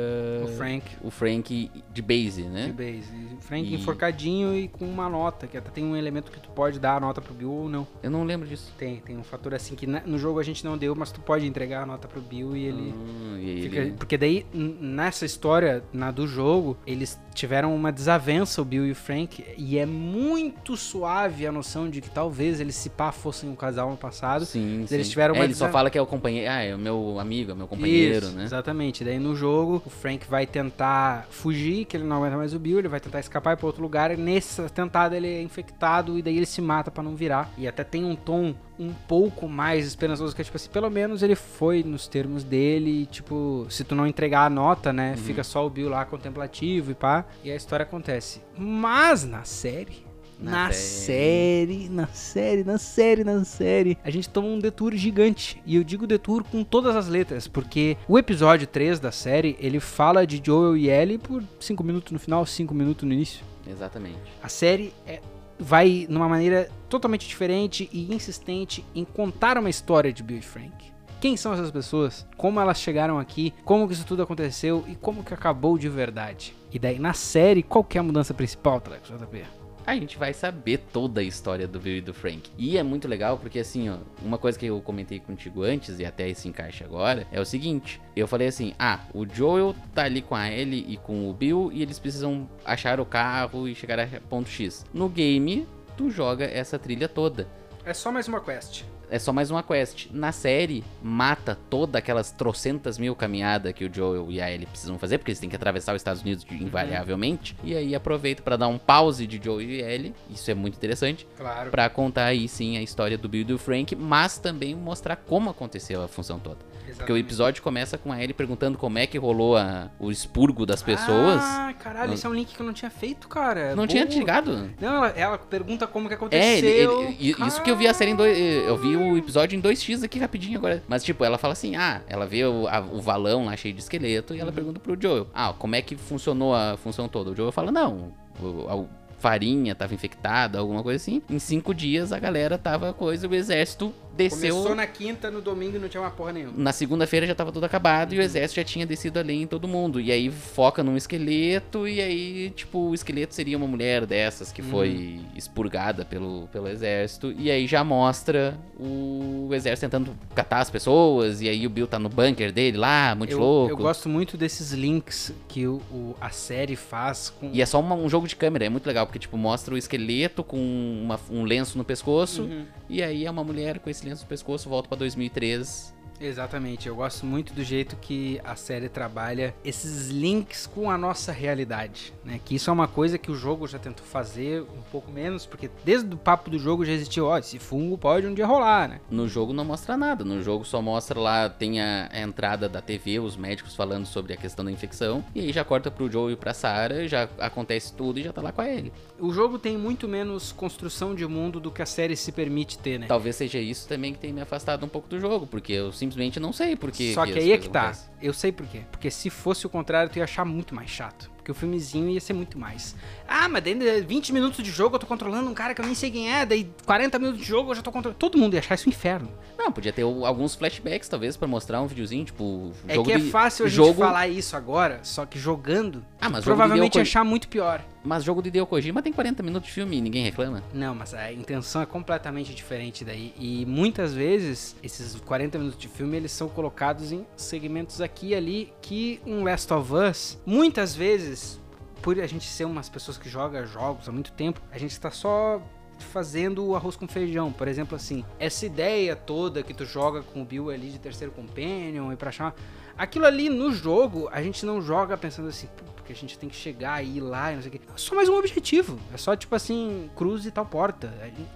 o Frank. o Frank de base, De né? base. E o Frank E- enforcadinho e com uma nota, que até tem um elemento que tu pode dar a nota pro Bill ou não. Eu não lembro disso. Tem, tem um fator assim que no jogo a gente não deu, mas tu pode entregar a nota pro Bill e ele. Ah, e fica- ele... Porque daí, nessa história, na do jogo, eles tiveram uma desavença, o Bill e o Frank, e é muito suave a noção de que talvez eles se pá fossem um casal no passado. Sim, Eles sim. tiveram é, uma ele só fala que é o companheiro. Ah, é o meu amigo, é o meu companheiro, Isso, né? Exatamente. Daí no jogo, o Frank vai tentar fugir, que ele não aguenta mais o Bill, ele vai tentar escapar para outro lugar, e nessa tentada ele é infectado e daí ele se mata pra não virar. E até tem um tom um pouco mais esperançoso, que é tipo assim, pelo menos ele foi nos termos dele, e, tipo, se tu não entregar a nota, né, Uhum. fica só o Bill lá contemplativo e pá, e a história acontece. Mas na série, Na na série, na série, na série, na série. A gente toma um detour gigante. E eu digo detour com todas as letras, porque o episódio 3 da série, ele fala de Joel e Ellie por 5 minutos no final, 5 minutos no início. Exatamente. A série é- vai numa maneira totalmente diferente e insistente em contar uma história de Bill e Frank. Quem são essas pessoas? Como elas chegaram aqui? Como que isso tudo aconteceu? E como que acabou de verdade? E daí, na série, qual que é a mudança principal, Telex JP? a gente vai saber toda a história do Bill e do Frank. E é muito legal porque, assim, ó, uma coisa que eu comentei contigo antes, e até esse encaixa agora, é o seguinte: eu falei assim, ah, o Joel tá ali com a Ellie e com o Bill, e eles precisam achar o carro e chegar a ponto X. No game, tu joga essa trilha toda. É só mais uma quest. É só mais uma quest. Na série, mata toda aquelas trocentas mil caminhadas que o Joel e a Ellie precisam fazer, porque eles têm que atravessar os Estados Unidos de- invariavelmente. E aí aproveita pra dar um pause de Joel e Ellie. Isso é muito interessante. Claro. Pra contar aí sim a história do Bill e do Frank, mas também mostrar como aconteceu a função toda. Porque o episódio começa com a Ellie perguntando como é que rolou a- o expurgo das pessoas. Ah, caralho, esse é um link que eu não tinha feito, cara. não tinha Boa. ligado? Não, ela, ela pergunta como que É, aconteceu. ele, ele- e- isso que eu vi a série em dois. Eu vi o episódio em 2x aqui rapidinho agora. Mas, tipo, ela fala assim: ah, ela vê o, a- o valão lá cheio de esqueleto e ela pergunta pro Joel: ah, como é que funcionou a função toda? O Joel fala: não, o, a farinha tava infectada, alguma coisa assim. Em cinco dias a galera tava coisa, o exército desceu. Começou na quinta, no domingo não tinha uma porra nenhuma. Na segunda-feira já tava tudo acabado e o exército já tinha descido além em todo mundo. E aí foca num esqueleto e aí, tipo, o esqueleto seria uma mulher dessas que foi expurgada pelo, pelo exército. E aí já mostra o exército tentando catar as pessoas. E aí o Bill tá no bunker dele lá, muito Eu, louco. eu gosto muito desses links que o, o- a série faz com. E é só uma- um jogo de câmera, é muito legal, porque, tipo, mostra o esqueleto com uma- um lenço no pescoço. Uhum. E aí é uma mulher com esse lenço no pescoço, volta pra 2003. Exatamente, eu gosto muito do jeito que a série trabalha esses links com a nossa realidade, né? Que isso é uma coisa que o jogo já tentou fazer um pouco menos, porque desde o papo do jogo já existiu, ó, esse fungo pode um dia rolar, né? No jogo não mostra nada. No jogo só mostra lá, tem a, a entrada da TV, os médicos falando sobre a questão da infecção. E aí já corta pro Joe e pra Sarah, já acontece tudo e já tá lá com a Ellie. O jogo tem muito menos construção de mundo do que a série se permite ter, né? Talvez seja isso também que tenha me afastado um pouco do jogo, porque eu simplesmente não sei por que. Só que, as aí é que tá. acontecem. Eu sei por quê. Porque se fosse o contrário, tu ia achar muito mais chato. Porque o filmezinho ia ser muito mais. Ah, mas dentro de 20 minutos de jogo eu tô controlando um cara que eu nem sei quem é, daí 40 minutos de jogo eu já tô controlando. Todo mundo ia achar isso um inferno. Não, podia ter alguns flashbacks, talvez, pra mostrar um videozinho, tipo. É jogo que é de- fácil a gente jogo... falar isso agora, só que jogando, Ah, mas provavelmente Ko- achar muito pior. Mas jogo de Hideo Kojima tem 40 minutos de filme e ninguém reclama. Não, mas a intenção é completamente diferente daí. E muitas vezes, esses 40 minutos de filme, eles são colocados em segmentos aqui e ali que um Last of Us, muitas vezes, por a gente ser umas pessoas que jogam jogos há muito tempo, a gente está só fazendo o arroz com feijão. Por exemplo, assim, essa ideia toda que tu joga com o Bill ali de terceiro companion e pra achar... Aquilo ali no jogo, a gente não joga pensando assim, "Pô, porque a gente tem que chegar aí lá e não sei o quê. É só mais um objetivo. É só tipo assim, cruze tal porta.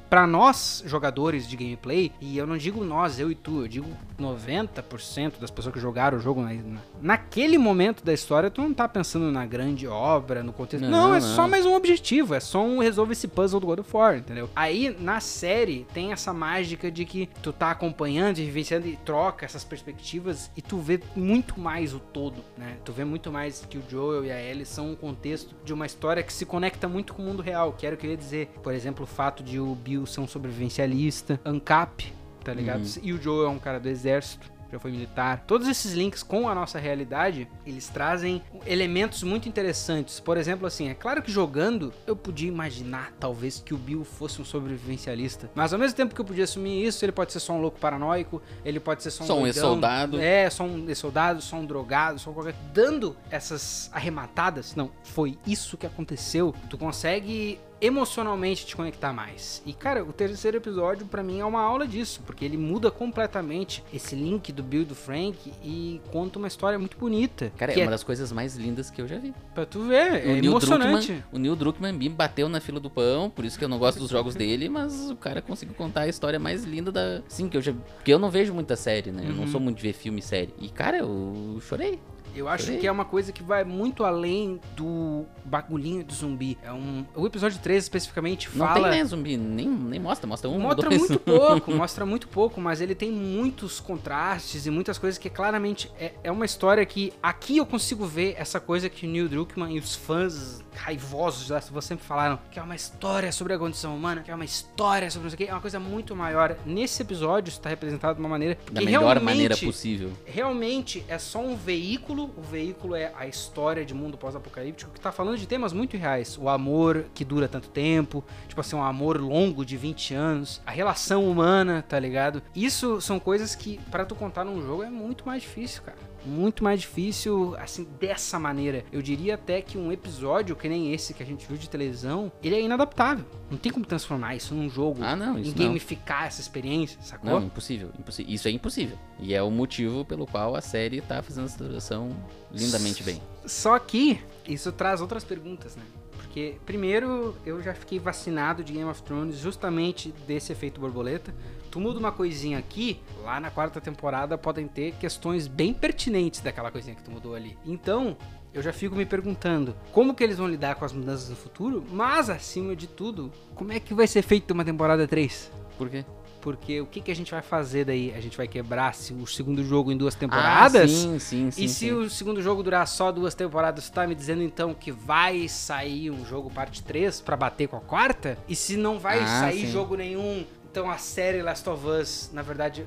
Pra nós, jogadores de gameplay, e eu não digo nós, eu e tu, eu digo 90% das pessoas que jogaram o jogo na, na- naquele momento da história, tu não tá pensando na grande obra, no contexto. Não, Não, é não. só mais um objetivo, é só um resolve esse puzzle do God of War, entendeu? Aí na série tem essa mágica de que tu tá acompanhando e vivenciando e troca essas perspectivas e tu vê muito mais o todo, né? Tu vê muito mais que o Joel e a Ellie são um contexto de uma história que se conecta muito com o mundo real, que era o que eu ia dizer. Por exemplo, o fato de o Bill ser um sobrevivencialista, ANCAP, tá ligado? Uhum. E o Joel é um cara do exército. Já foi militar. Todos esses links com a nossa realidade, eles trazem elementos muito interessantes. Por exemplo, assim, é claro que jogando eu podia imaginar talvez que o Bill fosse um sobrevivencialista, mas ao mesmo tempo que eu podia assumir isso, ele pode ser só um louco paranoico, ele pode ser só um Só um ex-soldado. É, só um ex-soldado, só um drogado, só qualquer dando essas arrematadas. Não, foi isso que aconteceu. Tu consegue emocionalmente te conectar mais. E cara, o terceiro episódio pra mim é uma aula disso, porque ele muda completamente esse link do Bill e do Frank e conta uma história muito bonita. Cara, que é uma das coisas mais lindas que eu já vi. Pra tu ver, é o Neil emocionante. Druckmann, o Neil Druckmann me bateu na fila do pão, por isso que eu não gosto dos jogos dele, mas o cara conseguiu contar a história mais linda da. Sim, que eu já. Porque eu não vejo muita série, né? Eu não Uhum. sou muito de ver filme e série. E, cara, eu chorei. Eu acho que é uma coisa que vai muito além do bagulhinho do zumbi. É um, o episódio 3 especificamente Não fala tem, né, zumbi? Nem, nem mostra, mostra um, Mostra dois. muito pouco, mostra muito pouco, mas ele tem muitos contrastes e muitas coisas que claramente é, é uma história que aqui eu consigo ver essa coisa que o Neil Druckmann e os fãs raivosos Last of Us sempre falaram, que é uma história sobre a condição humana, que é uma história sobre não sei o que, é uma coisa muito maior. Nesse episódio está representado de uma maneira Da melhor maneira possível. realmente é só um veículo. O veículo é a história de mundo pós-apocalíptico que tá falando de temas muito reais. O amor que dura tanto tempo, tipo assim, um amor longo de 20 anos, a relação humana, tá ligado? Isso são coisas que pra tu contar num jogo é muito mais difícil, cara. Muito mais difícil, assim, dessa maneira. Eu diria até que um episódio, que nem esse que a gente viu de televisão, ele é inadaptável. Não tem como transformar isso num jogo, Ah, não, em isso não. gamificar essa experiência, sacou? Não, impossível, impossível. Isso é impossível. E é o motivo pelo qual a série tá fazendo essa tradução lindamente bem. Só que isso traz outras perguntas, né? Porque, primeiro, eu já fiquei vacinado de Game of Thrones justamente desse efeito borboleta. Tu muda uma coisinha aqui, lá na quarta temporada podem ter questões bem pertinentes daquela coisinha que tu mudou ali. Então, eu já fico me perguntando como que eles vão lidar com as mudanças no futuro, mas acima de tudo, como é que vai ser feita uma temporada 3? Por quê? Porque o que, que a gente vai fazer daí? A gente vai quebrar se o segundo jogo em duas temporadas? Ah, sim, sim, sim. E se sim. o segundo jogo durar só duas temporadas, tu tá me dizendo então que vai sair um jogo parte 3 pra bater com a quarta? E se não vai Ah, sair sim. jogo nenhum, então a série Last of Us, na verdade,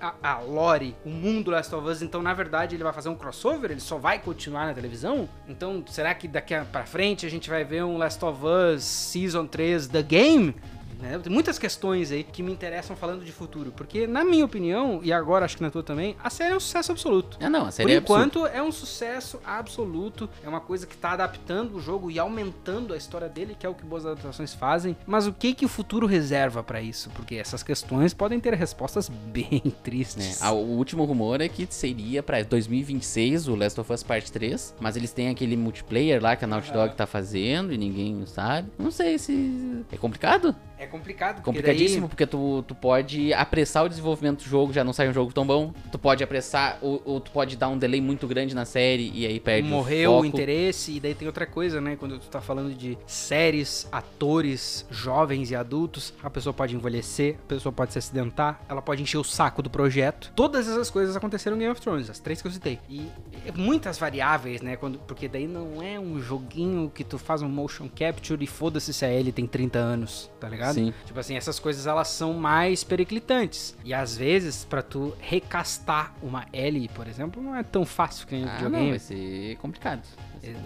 a, a lore, o mundo Last of Us, então na verdade ele vai fazer um crossover? Ele só vai continuar na televisão? Então será que daqui a- pra frente a gente vai ver um Last of Us Season 3 The Game? Né? Tem muitas questões aí que me interessam falando de futuro. Porque, na minha opinião, e agora acho que na tua também, a série é um sucesso absoluto. Ah, não, a Por série é absurda. enquanto, é um sucesso absoluto. É uma coisa que tá adaptando o jogo e aumentando a história dele, que é o que boas adaptações fazem. Mas o que que o futuro reserva pra isso? Porque essas questões podem ter respostas bem tristes. É, o último rumor é que seria pra 2026 o Last of Us Part 3, mas eles têm aquele multiplayer lá que a Naughty Dog tá fazendo e ninguém sabe. Não sei se. É complicado? É complicado, porque Complicadíssimo, porque tu, tu pode apressar o desenvolvimento do jogo, já não sai um jogo tão bom. Tu pode apressar, ou, ou tu pode dar um delay muito grande na série e aí daí perde morreu o o interesse. E daí tem outra coisa, né? Quando tu tá falando de séries, atores, jovens e adultos, a pessoa pode envelhecer, a pessoa pode se acidentar, ela pode encher o saco do projeto. Todas essas coisas aconteceram em Game of Thrones, as três que eu citei. E é muitas variáveis, né? Quando, porque daí não é um joguinho que tu faz um motion capture e foda-se se a Ellie tem 30 anos, tá ligado? Sim. Tipo assim, essas coisas elas são mais periclitantes. E às vezes, pra tu recastar uma Ellie, por exemplo, não é tão fácil que nem Ah, videogame. não, vai ser complicado.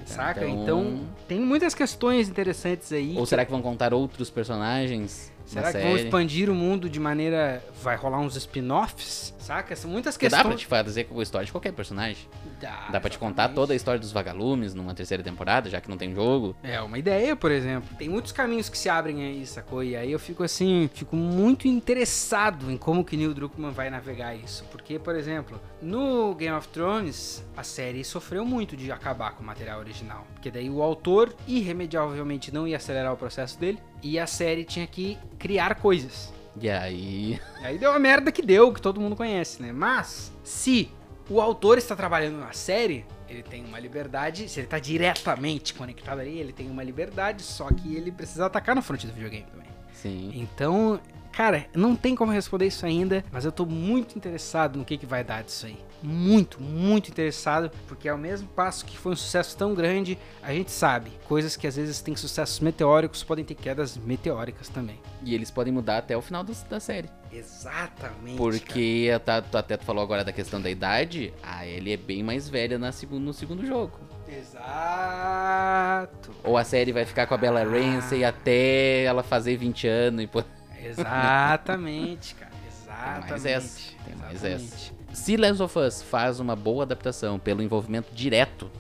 Saca? Então, tem muitas questões interessantes aí. Ou que- será que vão contar outros personagens será que série? vão expandir o mundo de maneira. Vai rolar uns spin-offs? Saca? São muitas Porque dá pra questões. te fazer com a história de qualquer personagem. Dá, Dá pra te contar exatamente. toda a história dos vagalumes numa terceira temporada, já que não tem jogo. É uma ideia, por exemplo. Tem muitos caminhos que se abrem aí, sacou? E aí eu fico assim, fico muito interessado em como que Neil Druckmann vai navegar isso. Porque, por exemplo, no Game of Thrones, a série sofreu muito de acabar com o material original. Porque daí o autor irremediavelmente não ia acelerar o processo dele e a série tinha que criar coisas. E aí. E aí deu a merda que deu, que todo mundo conhece, né? Mas, se o autor está trabalhando na série, ele tem uma liberdade. Se ele está diretamente conectado aí, ele tem uma liberdade, só que ele precisa atacar no front do videogame também. Sim. Então, Cara, não tem como responder isso ainda, mas eu tô muito interessado no que, que vai dar disso aí. Muito, muito interessado, porque ao mesmo passo que foi um sucesso tão grande, a gente sabe, coisas que às vezes têm sucessos meteóricos podem ter quedas meteóricas também. E eles podem mudar até o final do- da série. Exatamente. Porque tá, tu até tu falou agora da questão da idade, a Ellie é bem mais velha na segun- no segundo jogo. Exato. Ou a série vai ficar com a Bella Ramsey até ela fazer 20 anos e. Exatamente, cara. Exatamente. mais essa, tem mais Exatamente. Se Last of Us faz uma boa adaptação pelo envolvimento direto,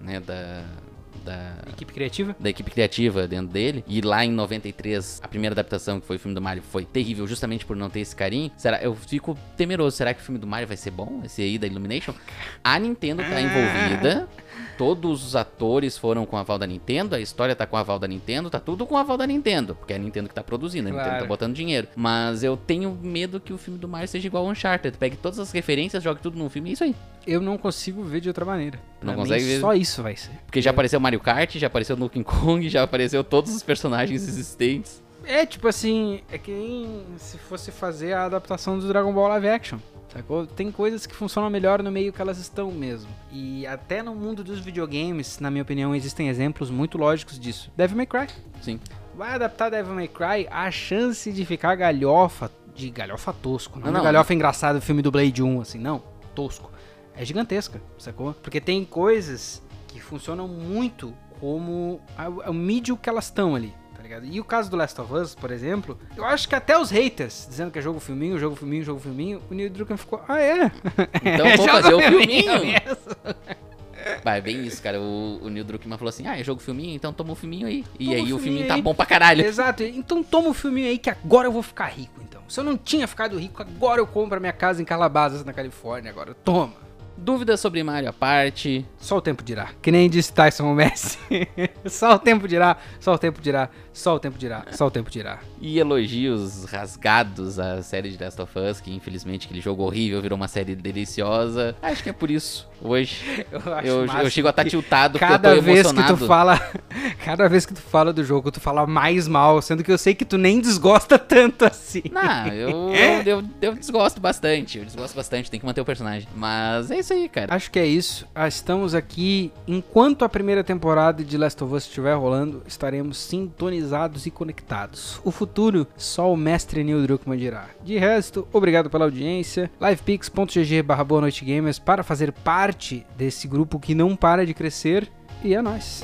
né, da, da, Equipe criativa? da equipe criativa dentro dele, e lá em 93, a primeira adaptação, que foi o filme do Mario, foi terrível justamente por não ter esse carinho, será, eu fico temeroso, será que o filme do Mario vai ser bom? Esse aí da Illumination? A Nintendo tá envolvida, todos os atores foram com a aval da Nintendo, a história tá com a aval da Nintendo, tá tudo com a aval da Nintendo, porque é a Nintendo que tá produzindo, a Nintendo Claro. tá botando dinheiro. Mas eu tenho medo que o filme do Mario seja igual ao Uncharted, pegue todas as referências, jogue tudo num filme, é isso aí. Eu não consigo ver de outra maneira. Não Pra consegue ver? Só isso vai ser. Porque já apareceu Mario Kart, já apareceu Donkey Kong, já apareceu todos os personagens existentes. É tipo assim, é que nem se fosse fazer a adaptação do Dragon Ball Live Action. Sacou? Tem coisas que funcionam melhor no meio que elas estão mesmo. E até no mundo dos videogames, na minha opinião, existem exemplos muito lógicos disso. Devil May Cry. Sim. Vai adaptar Devil May Cry, a chance de ficar galhofa, de galhofa tosco, não, Não, não. galhofa engraçado, filme do Blade 1, assim, não, tosco. É gigantesca, sacou? Porque tem coisas que funcionam muito como o mídio que elas estão ali, tá ligado? E o caso do Last of Us, por exemplo, eu acho que até os haters, dizendo que é jogo filminho, jogo filminho, jogo filminho, o Neil Druckmann ficou, ah é? Então vou fazer o filminho. mesmo. Vai, bem isso, cara. O, o Neil Druckmann falou assim: ah, é jogo filminho, então toma o filminho aí. E Toma o aí o filminho filminho tá aí. bom pra caralho. Exato, então toma o filminho aí que agora eu vou ficar rico, então. Se eu não tinha ficado rico, agora eu compro a minha casa em Calabasas, na Califórnia, agora toma. Dúvidas sobre Mario à parte. Só o tempo dirá. Que nem disse Tyson Messi. só o tempo dirá, só o tempo dirá, só o tempo dirá, só o tempo dirá. E elogios rasgados à série de Last of Us, que infelizmente aquele jogo horrível virou uma série deliciosa. Acho que é por isso. Hoje Eu, acho eu, eu chego a estar que tiltado porque Cada eu tô vez que emocionado. tu fala, cada vez que tu fala do jogo, tu fala mais mal, sendo que eu sei que tu nem desgosta tanto assim. Não, eu, eu, eu, eu desgosto bastante. Eu desgosto bastante, tem que manter o personagem. Mas é isso aí, cara. Acho que é isso. Ah, Estamos aqui. Enquanto a primeira temporada de Last of Us estiver rolando, estaremos sintonizados e conectados. O futuro, só o mestre Neil Druckmann dirá. De resto, obrigado pela audiência. livepix.gg barra Boa Noite Gamers para fazer parte parte desse grupo que não para de crescer e é nós.